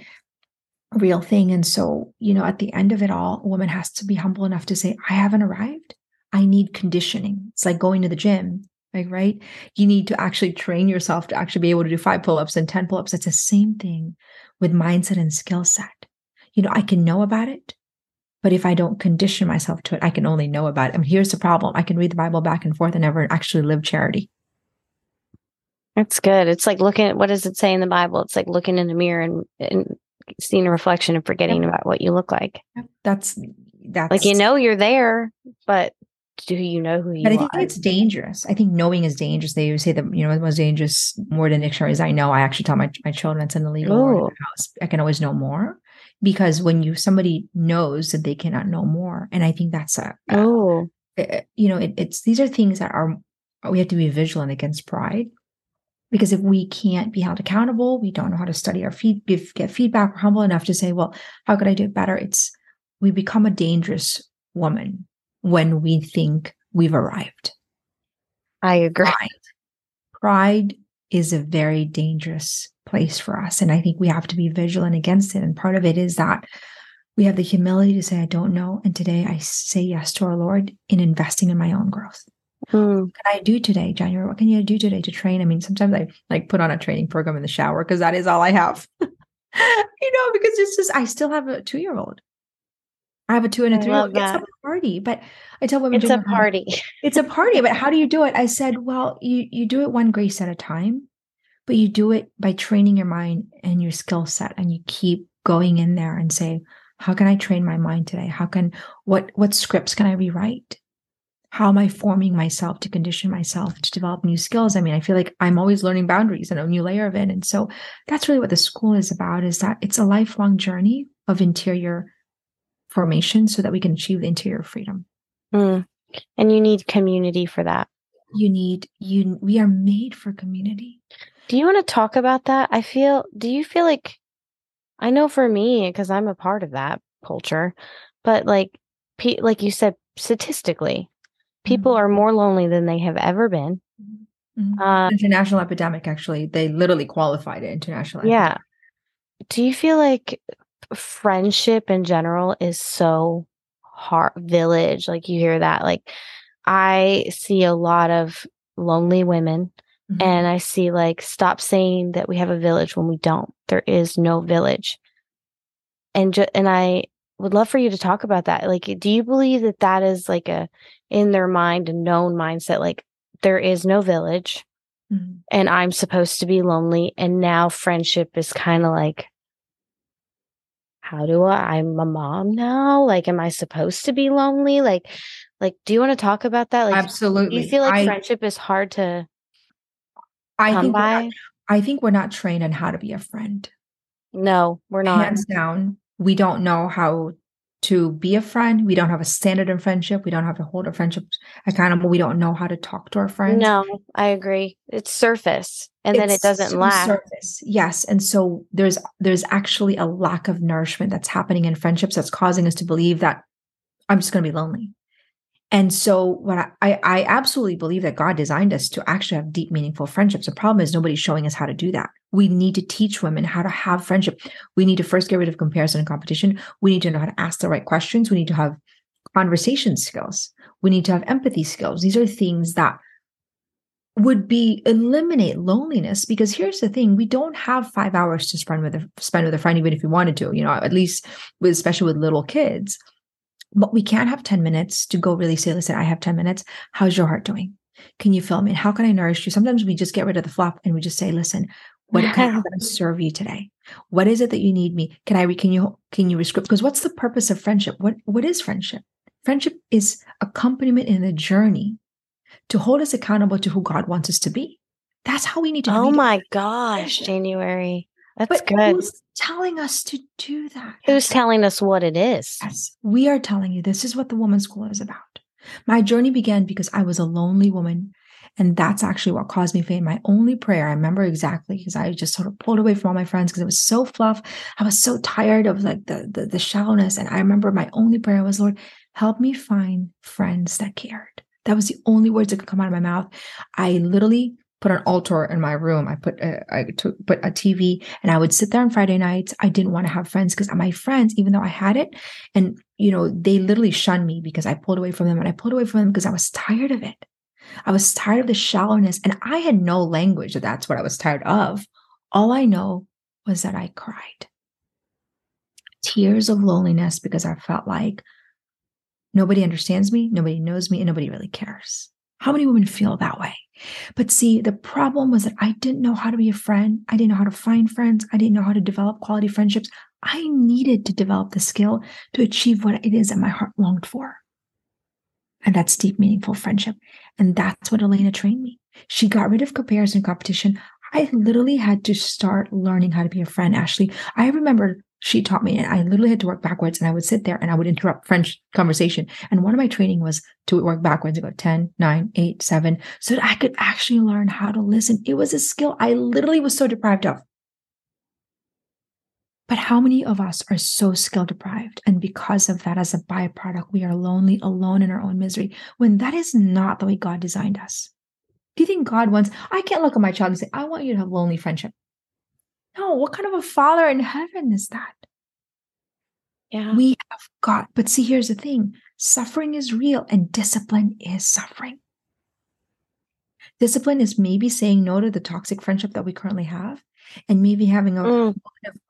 S2: real thing. And so, you know, at the end of it all, a woman has to be humble enough to say, I haven't arrived. I need conditioning. It's like going to the gym, like, right? You need to actually train yourself to actually be able to do five pull ups and 10 pull ups. It's the same thing with mindset and skill set. You know, I can know about it, but if I don't condition myself to it, I can only know about it. I mean, here's the problem I can read the Bible back and forth and never actually live charity.
S1: That's good. It's like looking at what does it say in the Bible? It's like looking in the mirror and, and seeing a reflection and forgetting about what you look like.
S2: That's that's
S1: Like you know you're there, but do you know who you
S2: But I
S1: are?
S2: think it's dangerous. I think knowing is dangerous. They say that you know the most dangerous word in dictionaries. I know. I actually tell my my children it's an illegal
S1: Ooh.
S2: the house. I can always know more because when you somebody knows that they cannot know more, and I think that's a, a
S1: Oh,
S2: you know it, it's these are things that are we have to be vigilant against pride because if we can't be held accountable we don't know how to study our feed get feedback we're humble enough to say well how could i do it better it's we become a dangerous woman when we think we've arrived
S1: I agree.
S2: pride pride is a very dangerous place for us and i think we have to be vigilant against it and part of it is that we have the humility to say i don't know and today i say yes to our lord in investing in my own growth
S1: Mm,
S2: what can I do today, January? What can you do today to train? I mean, sometimes I like put on a training program in the shower because that is all I have. you know, because it's just I still have a two year old. I have a two and a three year
S1: love
S2: old. It's a party, but I tell women
S1: it's a
S2: "January,
S1: party.
S2: It's a party, but how do you do it? I said, well, you you do it one grace at a time, but you do it by training your mind and your skill set, and you keep going in there and say, how can I train my mind today? How can what what scripts can I rewrite? how am I forming myself to condition myself to develop new skills? I mean, I feel like I'm always learning boundaries and a new layer of it. And so that's really what the school is about is that it's a lifelong journey of interior formation so that we can achieve interior freedom.
S1: Mm. And you need community for that.
S2: You need you we are made for community.
S1: Do you want to talk about that? I feel, do you feel like, I know for me, because I'm a part of that culture, but like, like you said, statistically, people
S2: Mhm.
S1: are more lonely than they have ever been.
S2: Mhm.
S1: Uh,
S2: international epidemic actually they literally qualified it international
S1: yeah.
S2: epidemic.
S1: Do you feel like friendship in general is so hard? Village, like you hear that. Like, I see a lot of lonely women
S2: Mhm.
S1: and I see like stop saying that we have a village when we don't. There is no village. And ju- and I would love for you to talk about that. Like do you believe that that is like a in their mind a known mindset like there is no village
S2: Mhm.
S1: and I'm supposed to be lonely and now friendship is kind of like how do I I'm a mom now? Like am I supposed to be lonely? Like like do you want to talk about that? Like
S2: absolutely
S1: you feel like
S2: I,
S1: friendship is hard to
S2: I think
S1: by?
S2: I think we're not trained on how to be a friend
S1: No, we're not.
S2: hands down we don't know how to be a friend we don't have a standard in friendship we don't have to hold our friendships accountable we don't know how to talk to our friends
S1: No, I agree. It's surface and then it doesn't last.
S2: surface. Yes and so there's there's actually a lack of nourishment that's happening in friendships that's causing us to believe that i'm just going to be lonely. And so what I, I i absolutely believe that god designed us to actually have deep meaningful friendships. The problem is nobody's showing us how to do that. We need to teach women how to have friendship. We need to first get rid of comparison and competition. We need to know how to ask the right questions. We need to have conversation skills. We need to have empathy skills. These are things that would be eliminate loneliness because here's the thing we don't have five hours to spend with a spend with a friend even if we wanted to you know at least with especially with little kids. But we can't have 10 minutes to go really say listen i have 10 minutes. How's your heart doing? Can you feel me? How can i nourish you? Sometimes we just get rid of the flop and we just say listen what can I, how can I serve you today? What is it that you need me? Can i can you can you rescript? Because what's the purpose of friendship? What what is friendship? Friendship is accompaniment in a journey to hold us accountable to who God wants us to be. That's how we need to
S1: Oh my gosh, January. That's
S2: But
S1: good.
S2: who's telling us to do that?
S1: Who's telling us what it is?
S2: Yes, we are telling you this is what the woman's school is about. My journey began because I was a lonely woman. And that's actually what caused me fame. My only prayer, I remember exactly, because I just sort of pulled away from all my friends because it was so fluff. I was so tired of like the, the the shallowness. And I remember my only prayer was, Lord, help me find friends that cared. That was the only words that could come out of my mouth. I literally put an altar in my room. I put a, I took put a TV, and I would sit there on Friday nights. I didn't want to have friends because my friends, even though I had it, and you know, they literally shunned me because I pulled away from them, and I pulled away from them because I was tired of it. I was tired of the shallowness, and I had no language that that's what I was tired of. All I know was that I cried tears of loneliness because I felt like nobody understands me, nobody knows me, and nobody really cares. How many women feel that way? But see, the problem was that I didn't know how to be a friend. I didn't know how to find friends. I didn't know how to develop quality friendships. I needed to develop the skill to achieve what it is that my heart longed for. And that's deep, meaningful friendship. And that's what Elena trained me. She got rid of comparison and competition. I literally had to start learning how to be a friend, Ashley. I remember she taught me, and I literally had to work backwards. And I would sit there and I would interrupt French conversation. And one of my training was to work backwards and go 10, 9, 8, 7, so that I could actually learn how to listen. It was a skill I literally was so deprived of. But how many of us are so skill deprived? And because of that, as a byproduct, we are lonely, alone in our own misery, when that is not the way God designed us. Do you think God wants, I can't look at my child and say, I want you to have lonely friendship. No, what kind of a father in heaven is that?
S1: Yeah.
S2: We have got, but see, here's the thing suffering is real and discipline is suffering. Discipline is maybe saying no to the toxic friendship that we currently have and maybe having a,
S1: Mm.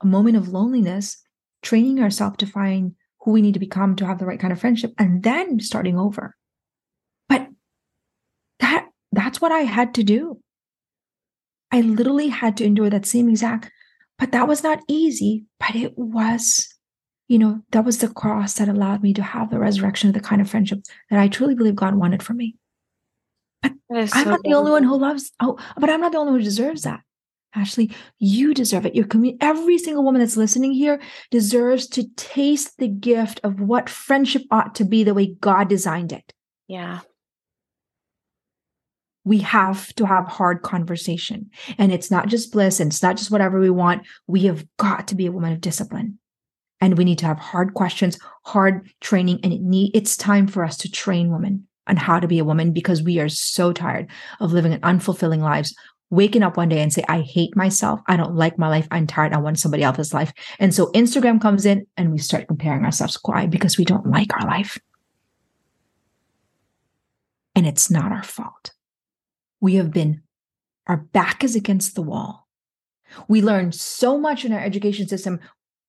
S2: a moment of loneliness, training ourselves to find who we need to become to have the right kind of friendship, and then starting over. But that that's what I had to do. I literally had to endure that same exact, but that was not easy, but it was, you know, that was the cross that allowed me to have the resurrection of the kind of friendship that I truly believe God wanted for me.
S1: Is
S2: I'm
S1: so
S2: not the only one who loves, oh, but I'm not the only one who deserves that. Ashley, you deserve it. Your community, every single woman that's listening here deserves to taste the gift of what friendship ought to be the way God designed it.
S1: Yeah.
S2: We have to have hard conversation. And it's not just bliss and it's not just whatever we want. We have got to be a woman of discipline. And we need to have hard questions, hard training, and it need it's time for us to train women on how to be a woman because we are so tired of living in unfulfilling lives waking up one day and say, I hate myself. I don't like my life. I'm tired. I want somebody else's life. And so Instagram comes in and we start comparing ourselves. Why? Because we don't like our life. And it's not our fault. We have been, our back is against the wall. We learned so much in our education system,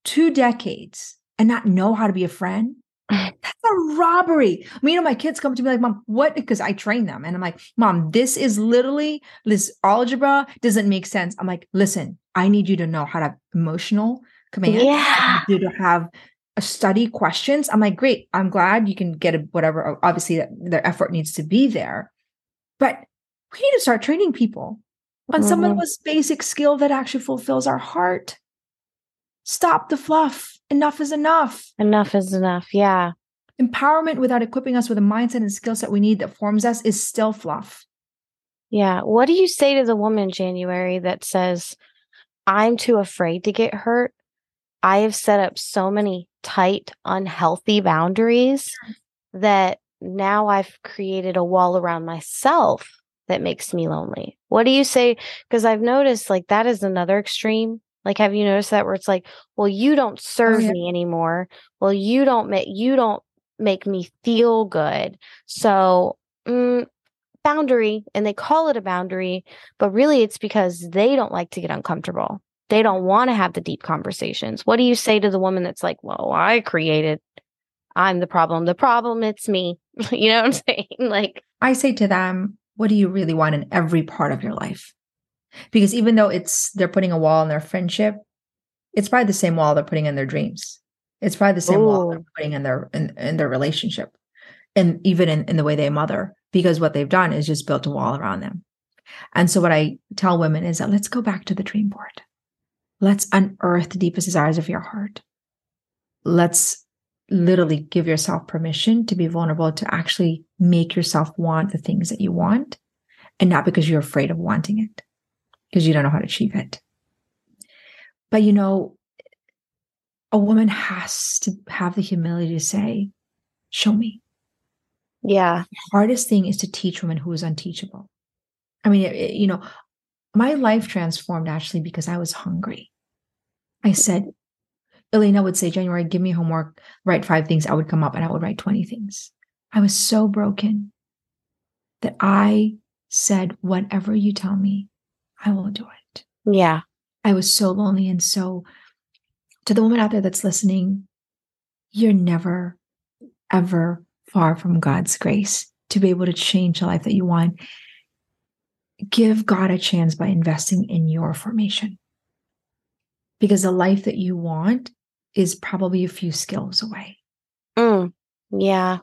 S2: two decades, and not know how to be a friend. That's a robbery. I mean, you know, my kids come to me like, Mom, what? Because I train them. And I'm like, Mom, this is literally this algebra doesn't make sense. I'm like, listen, I need you to know how to have emotional command.
S1: Yeah.
S2: need you to have a study questions. I'm like, great. I'm glad you can get a whatever. Obviously, their effort needs to be there. But we need to start training people on some of the most mm-hmm. basic skill that actually fulfills our heart. Stop the fluff. Enough is enough.
S1: Enough is enough. Yeah.
S2: Empowerment without equipping us with a mindset and skill set we need that forms us is still fluff.
S1: Yeah. What do you say to the woman, January, that says, I'm too afraid to get hurt? I have set up so many tight, unhealthy boundaries that now I've created a wall around myself that makes me lonely. What do you say? Because I've noticed like that is another extreme. Like, have you noticed that where it's like, well, you don't serve
S2: yeah.
S1: me anymore. Well, you don't make you don't make me feel good. So mm, boundary, and they call it a boundary, but really it's because they don't like to get uncomfortable. They don't want to have the deep conversations. What do you say to the woman that's like, well, I created, I'm the problem. The problem, it's me. you know what I'm saying? Like,
S2: I say to them, what do you really want in every part of your life? Because even though it's they're putting a wall in their friendship, it's probably the same wall they're putting in their dreams. It's probably the same wall they're
S1: oh.
S2: putting in their in, in their relationship. And even in, in the way they mother, because what they've done is just built a wall around them. And so what I tell women is that let's go back to the dream board. Let's unearth the deepest desires of your heart. Let's literally give yourself permission to be vulnerable, to actually make yourself want the things that you want, and not because you're afraid of wanting it, because you don't know how to achieve it. But you know, a woman has to have the humility to say, Show me.
S1: yeah.
S2: The hardest thing is to teach women who is unteachable. I mean, it- it- you know, my life transformed actually because I was hungry. I said, Elena would say, January, give me homework, write five things. I would come up and I would write 20 things. I was so broken that I said, whatever you tell me, I will do it.
S1: Yeah.
S2: I was so lonely. And so, to the woman out there that's listening, you're never, ever far from God's grace to be able to change the life that you want. Give God a chance by investing in your formation. Because the life that you want is probably a few skills away.
S1: Mm, yeah.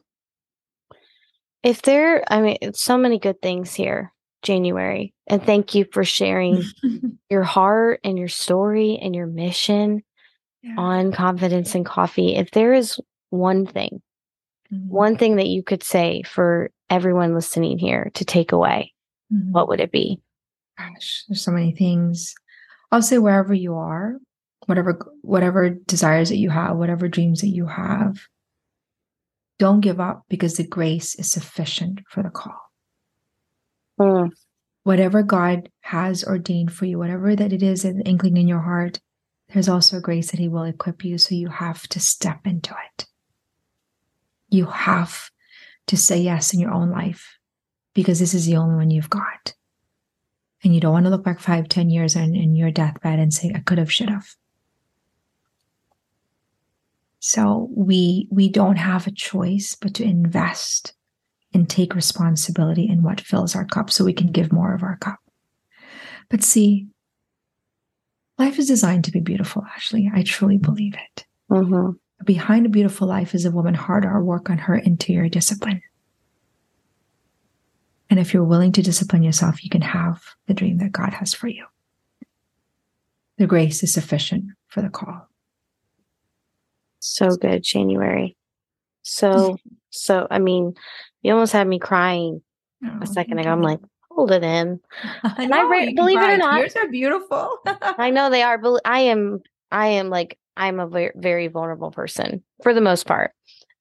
S1: If there, I mean, so many good things here, January. And thank you for sharing your heart and your story and your mission
S2: Yeah.
S1: on confidence and coffee. If there is one thing,
S2: Mhm.
S1: one thing that you could say for everyone listening here to take away,
S2: Mhm.
S1: what would it be?
S2: gosh, there's so many things. I'll say wherever you are, whatever whatever desires that you have, whatever dreams that you have, don't give up because the grace is sufficient for the call.
S1: Mm,
S2: Whatever God has ordained for you, whatever that it is, an inkling in your heart, there's also a grace that He will equip you. So you have to step into it. You have to say yes in your own life because this is the only one you've got. And you don't want to look back five, ten years in, in your deathbed and say, I could have, should have. So we we don't have a choice but to invest and take responsibility in what fills our cup so we can give more of our cup. But see, life is designed to be beautiful, Ashley. I truly believe it.
S1: mhm.
S2: Behind a beautiful life is a woman hard at work on her interior discipline. And if you're willing to discipline yourself, you can have the dream that God has for you. The grace is sufficient for the call.
S1: So good, January. So, mm-hmm. so, I mean, you almost had me crying a oh, second ago. I'm like, hold it in.
S2: and
S1: I re- believe it or not-
S2: yours are beautiful.
S1: I know they are, but I am, I am like, I'm a very, very vulnerable person for the most part.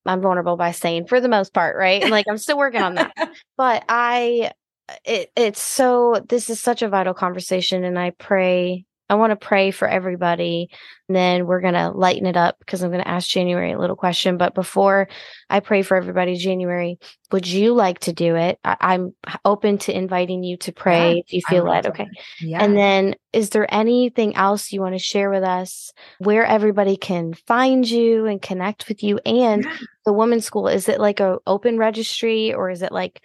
S1: I'm vulnerable by saying for the most part, right? Like I'm still working on that. But I, it, it's so, this is such a vital conversation. And I pray, I want to pray for everybody. And then we're going to lighten it up because I'm going to ask January a little question. But before I pray for everybody, January, would you like to do it? I, I'm open to inviting you to pray
S2: Yeah,
S1: if you feel led. Okay.
S2: Yeah.
S1: And then, is there anything else you want to share with us where everybody can find you and connect with you? And
S2: Yeah.
S1: the women's school, is it like a open registry or is it like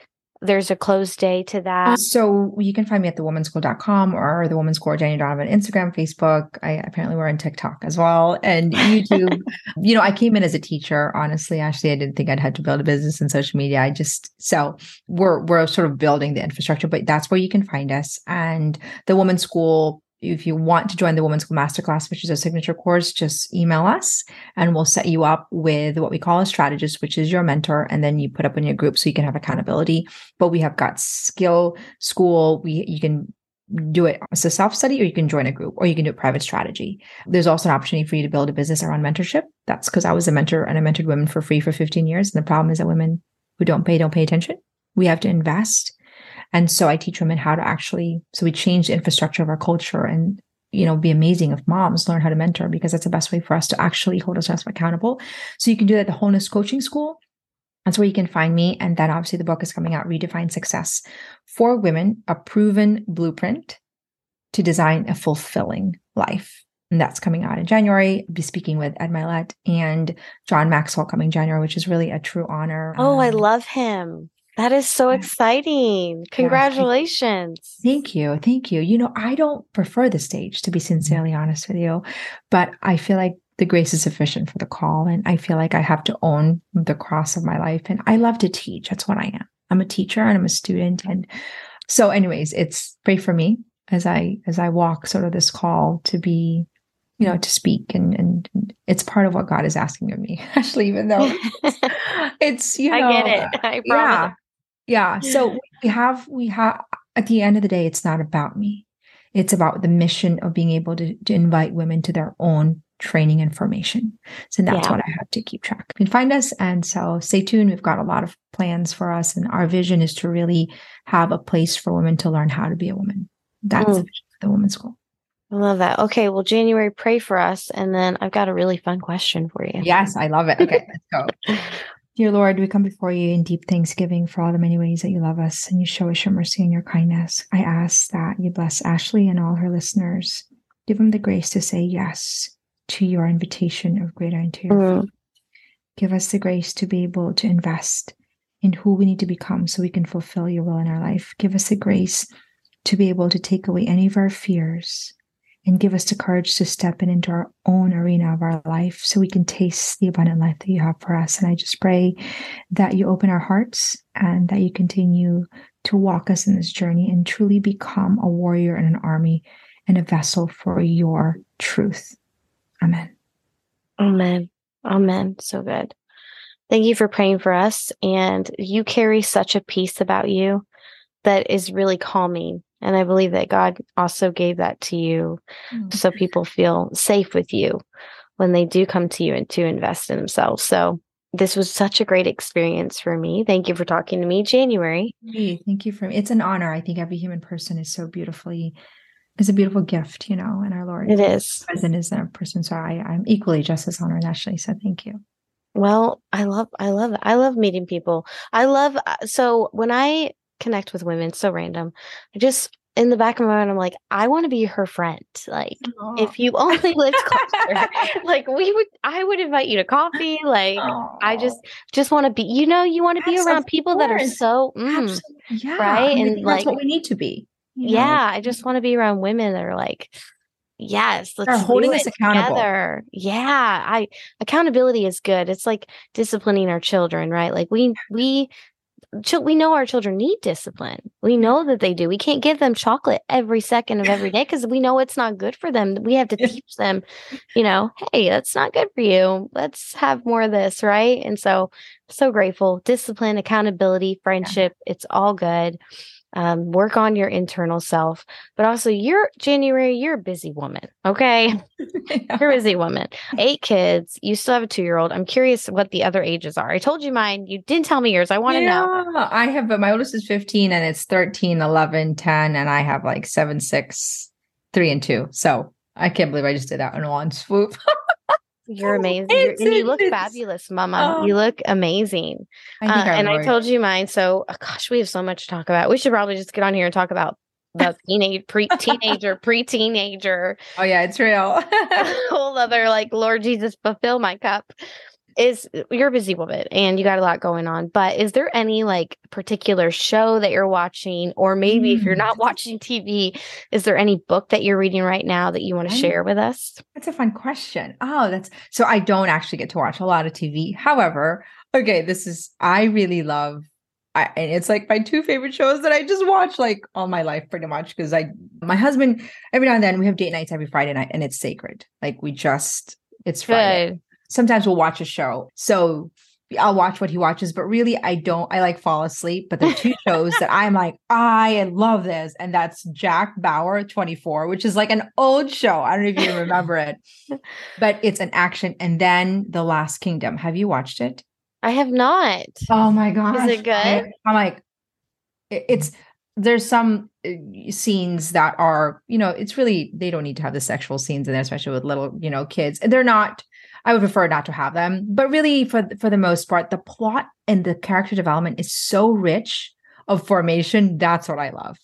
S1: there's a closed day to that?
S2: Uh, so you can find me at thewomenschool.com or the Women's School Jenny Donovan Instagram, Facebook. I apparently we're on TikTok as well and YouTube. you know, I came in as a teacher. Honestly, actually, I didn't think I'd had to build a business in social media. I just so we're we're sort of building the infrastructure, but that's where you can find us. And the Women's School. If you want to join the Women's School Masterclass, which is a signature course, just email us and we'll set you up with what we call a strategist, which is your mentor. And then you put up in your group so you can have accountability. But we have got skill school we you can do it as a self-study or you can join a group or you can do a private strategy. There's also an opportunity for you to build a business around mentorship. That's because i was a mentor and i mentored women for free for 15 years and the problem is that women who don't pay don't pay attention. We have to invest and so i teach women how to actually so we change the infrastructure of our culture and you know be amazing if moms learn how to mentor because that's the best way for us to actually hold ourselves accountable so you can do that at the wholeness coaching school that's where you can find me. And then obviously the book is coming out, Redefine Success for Women, a proven blueprint to design a fulfilling life. And that's coming out in January. I'll be speaking with Ed Mylett and John Maxwell coming January, which is really a true honor.
S1: Oh, I
S2: Um,
S1: love him. That is so exciting. Congratulations.
S2: Thank you. Thank you. You know, I don't prefer the stage, to be mm-hmm. sincerely honest with you, but I feel like the grace is sufficient for the call. And I feel like I have to own the cross of my life. And I love to teach. That's what I am. I'm a teacher and I'm a student. And so, anyways, it's pray for me as I as I walk sort of this call to be, you know, to speak and and it's part of what God is asking of me, actually, even though it's you know
S1: I get it. I promise.
S2: yeah so we have we have at the end of the day it's not about me it's about the mission of being able to, to invite women to their own training and formation so that's
S1: Yeah.
S2: what i have to keep track you can find us and so stay tuned we've got a lot of plans for us and our vision is to really have a place for women to learn how to be a woman that's
S1: Mm.
S2: the the women's school
S1: I love that. Okay. Well, January, pray for us. And then I've got a really fun question for you.
S2: yes i love it okay let's go Dear Lord, we come before you in deep thanksgiving for all the many ways that you love us and you show us your mercy and your kindness. I ask that you bless Ashley and all her listeners. Give them the grace to say yes to your invitation of greater interior.
S1: Mm.
S2: freedom. Give us the grace to be able to invest in who we need to become so we can fulfill your will in our life. Give us the grace to be able to take away any of our fears and give us the courage to step in into our own arena of our life so we can taste the abundant life that you have for us. And I just pray that you open our hearts and that you continue to walk us in this journey and truly become a warrior and an army and a vessel for your truth. Amen.
S1: Amen. Amen. So good. Thank you for praying for us. And you carry such a peace about you that is really calming. And I believe that God also gave that to you mm-hmm. so people feel safe with you when they do come to you and to invest in themselves. So this was such a great experience for me. Thank you for talking to me, January.
S2: Thank you for me. It's an honor. I think every human person is so beautifully is a beautiful gift, you know, and our Lord.
S1: It is.
S2: Present is a person. So I, I'm equally just as honored, Ashley. So thank you.
S1: Well, I love, I love, I love meeting people. I love, uh, so when I connect with women, so random, I just, in the back of my mind, I'm like, I want to be her friend. Like, Aww. if you only lived closer, like we would, I would invite you to coffee. Like, Aww. I just, just want to be, you know, you want to be around people that are so, mm,
S2: yeah, right, I mean, and that's like, what we need to be.
S1: Yeah, I just want to be around women that are like, yes, let's are holding us accountable. Together. Yeah, I accountability is good. It's like disciplining our children, right? Like we we we know our children need discipline. We mm-hmm. know that they do. We can't give them chocolate every second of every day because we know it's not good for them. We have to teach them, you know, hey, that's not good for you. Let's have more of this, right? And so, so grateful. Discipline, accountability, friendship, it's all good um, work on your internal self, but also you're January, you're a busy woman. Okay. You're a busy woman. Eight kids. You still have a two year old. I'm curious what the other ages are. I told you mine. You didn't tell me yours. I want to yeah, know.
S2: I have, but my oldest is 15 and it's 13, 11, 10, and I have like seven, six, three, and two. So I can't believe I just did that in one swoop.
S1: You're amazing. You're, and you look fabulous, Mama. Oh, you look amazing. I uh, and I told you mine. So, oh, gosh, we have so much to talk about. We should probably just get on here and talk about the teenage, pre teenager, pre teenager.
S2: Oh yeah, it's real.
S1: whole other like, Lord Jesus, fulfill my cup is you're a busy woman and you got a lot going on but is there any like particular show that you're watching or maybe mm. if you're not mm. watching tv is there any book that you're reading right now that you want to share with us
S2: that's a fun question oh that's so i don't actually get to watch a lot of tv however okay this is i really love I, and it's like my two favorite shows that I just watch like all my life pretty much because I my husband every now and then we have date nights every Friday night and it's sacred like we just it's Friday. Good sometimes we'll watch a show. So I'll watch what he watches, but really I don't. I like fall asleep. But there are two shows that I'm like, I love this. And that's Jack Bauer 24, which is like an old show. I don't know if you remember it, but it's an action. And then The Last Kingdom. Have you watched it?
S1: I have not.
S2: Oh my God.
S1: Is it good? I,
S2: I'm like, it's there's some uh, scenes that are, you know, it's really they don't need to have the sexual scenes in there, especially with little, you know, kids. And they're not I would prefer not to have them. But really, for for the most part, the plot and the character development is so rich of formation. That's what I love.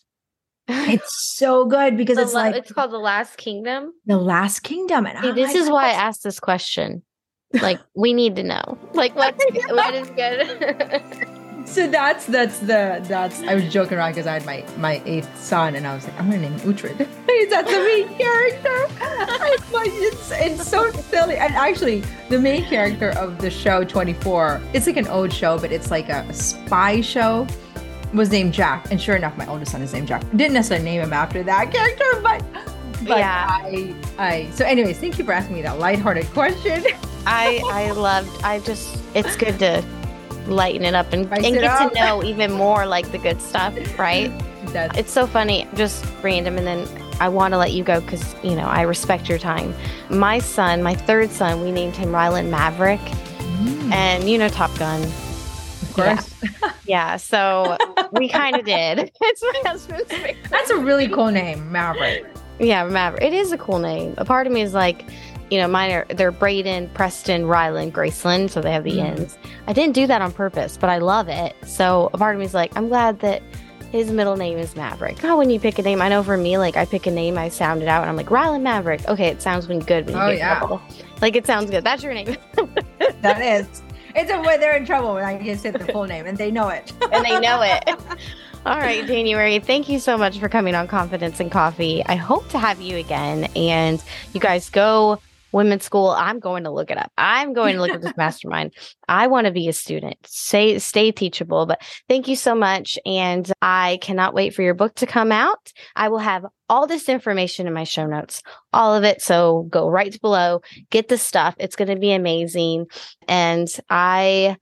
S2: It's so good because the it's la- like
S1: it's called the Last Kingdom.
S2: The Last Kingdom,
S1: and See, this is why I asked this question. Like, we need to know, like, what what is good.
S2: so that's that's the that's I was joking around because I had my my eighth son and I was like I'm gonna name Uhtred. that's the main character. it's, it's so silly. And actually, the main character of the show 24, it's like an old show, but it's like a, a spy show. Was named Jack, and sure enough, my oldest son is named Jack. Didn't necessarily name him after that character, but but yeah. I, I so anyways, thank you for asking me that lighthearted question.
S1: I I loved I just it's good to lighten it up and, and get up. to know even more like the good stuff, right? That's- it's so funny, just random. And then I want to let you go because, you know, I respect your time. My son, my third son, we named him Ryland Maverick. Mm. And, you know, Top Gun.
S2: Of course.
S1: Yeah. yeah so we kind of did. It's my husband's
S2: favorite. That's a really cool name, Maverick.
S1: Yeah, Maverick. It is a cool name. A part of me is like, you know, mine are they're Braden, Preston, Ryland, Graceland, so they have the mm. ends. I didn't do that on purpose, but I love it. So a part of me is like, I'm glad that his middle name is Maverick. Oh, when you pick a name, I know for me, like I pick a name, I sound it out, and I'm like Ryland Maverick. Okay, it sounds good when you oh, get yeah. trouble. Like it sounds good. That's your name.
S2: that is. It's a way they're in trouble when I just say the full name, and they know it.
S1: and they know it. All right, January, thank you so much for coming on Confidence and Coffee. I hope to have you again. And you guys go women's school. I'm going to look it up. I'm going to look at this mastermind. I want to be a student. Say stay teachable. But thank you so much. And I cannot wait for your book to come out. I will have all this information in my show notes, all of it. So go right below, get the stuff. It's going to be amazing. And I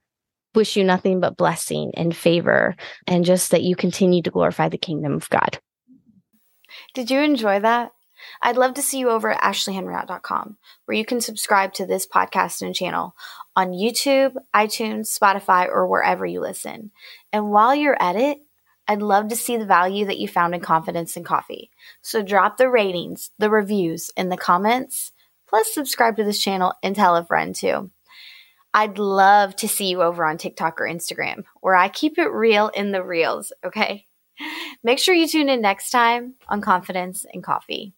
S1: wish you nothing but blessing and favor and just that you continue to glorify the kingdom of God. Did you enjoy that? I'd love to see you over at ashleyhenriette.com, where you can subscribe to this podcast and channel on YouTube, iTunes, Spotify, or wherever you listen. And while you're at it, I'd love to see the value that you found in Confidence and Coffee. So drop the ratings, the reviews, in the comments, plus subscribe to this channel and tell a friend too. I'd love to see you over on TikTok or Instagram, where I keep it real in the reels, okay? Make sure you tune in next time on Confidence and Coffee.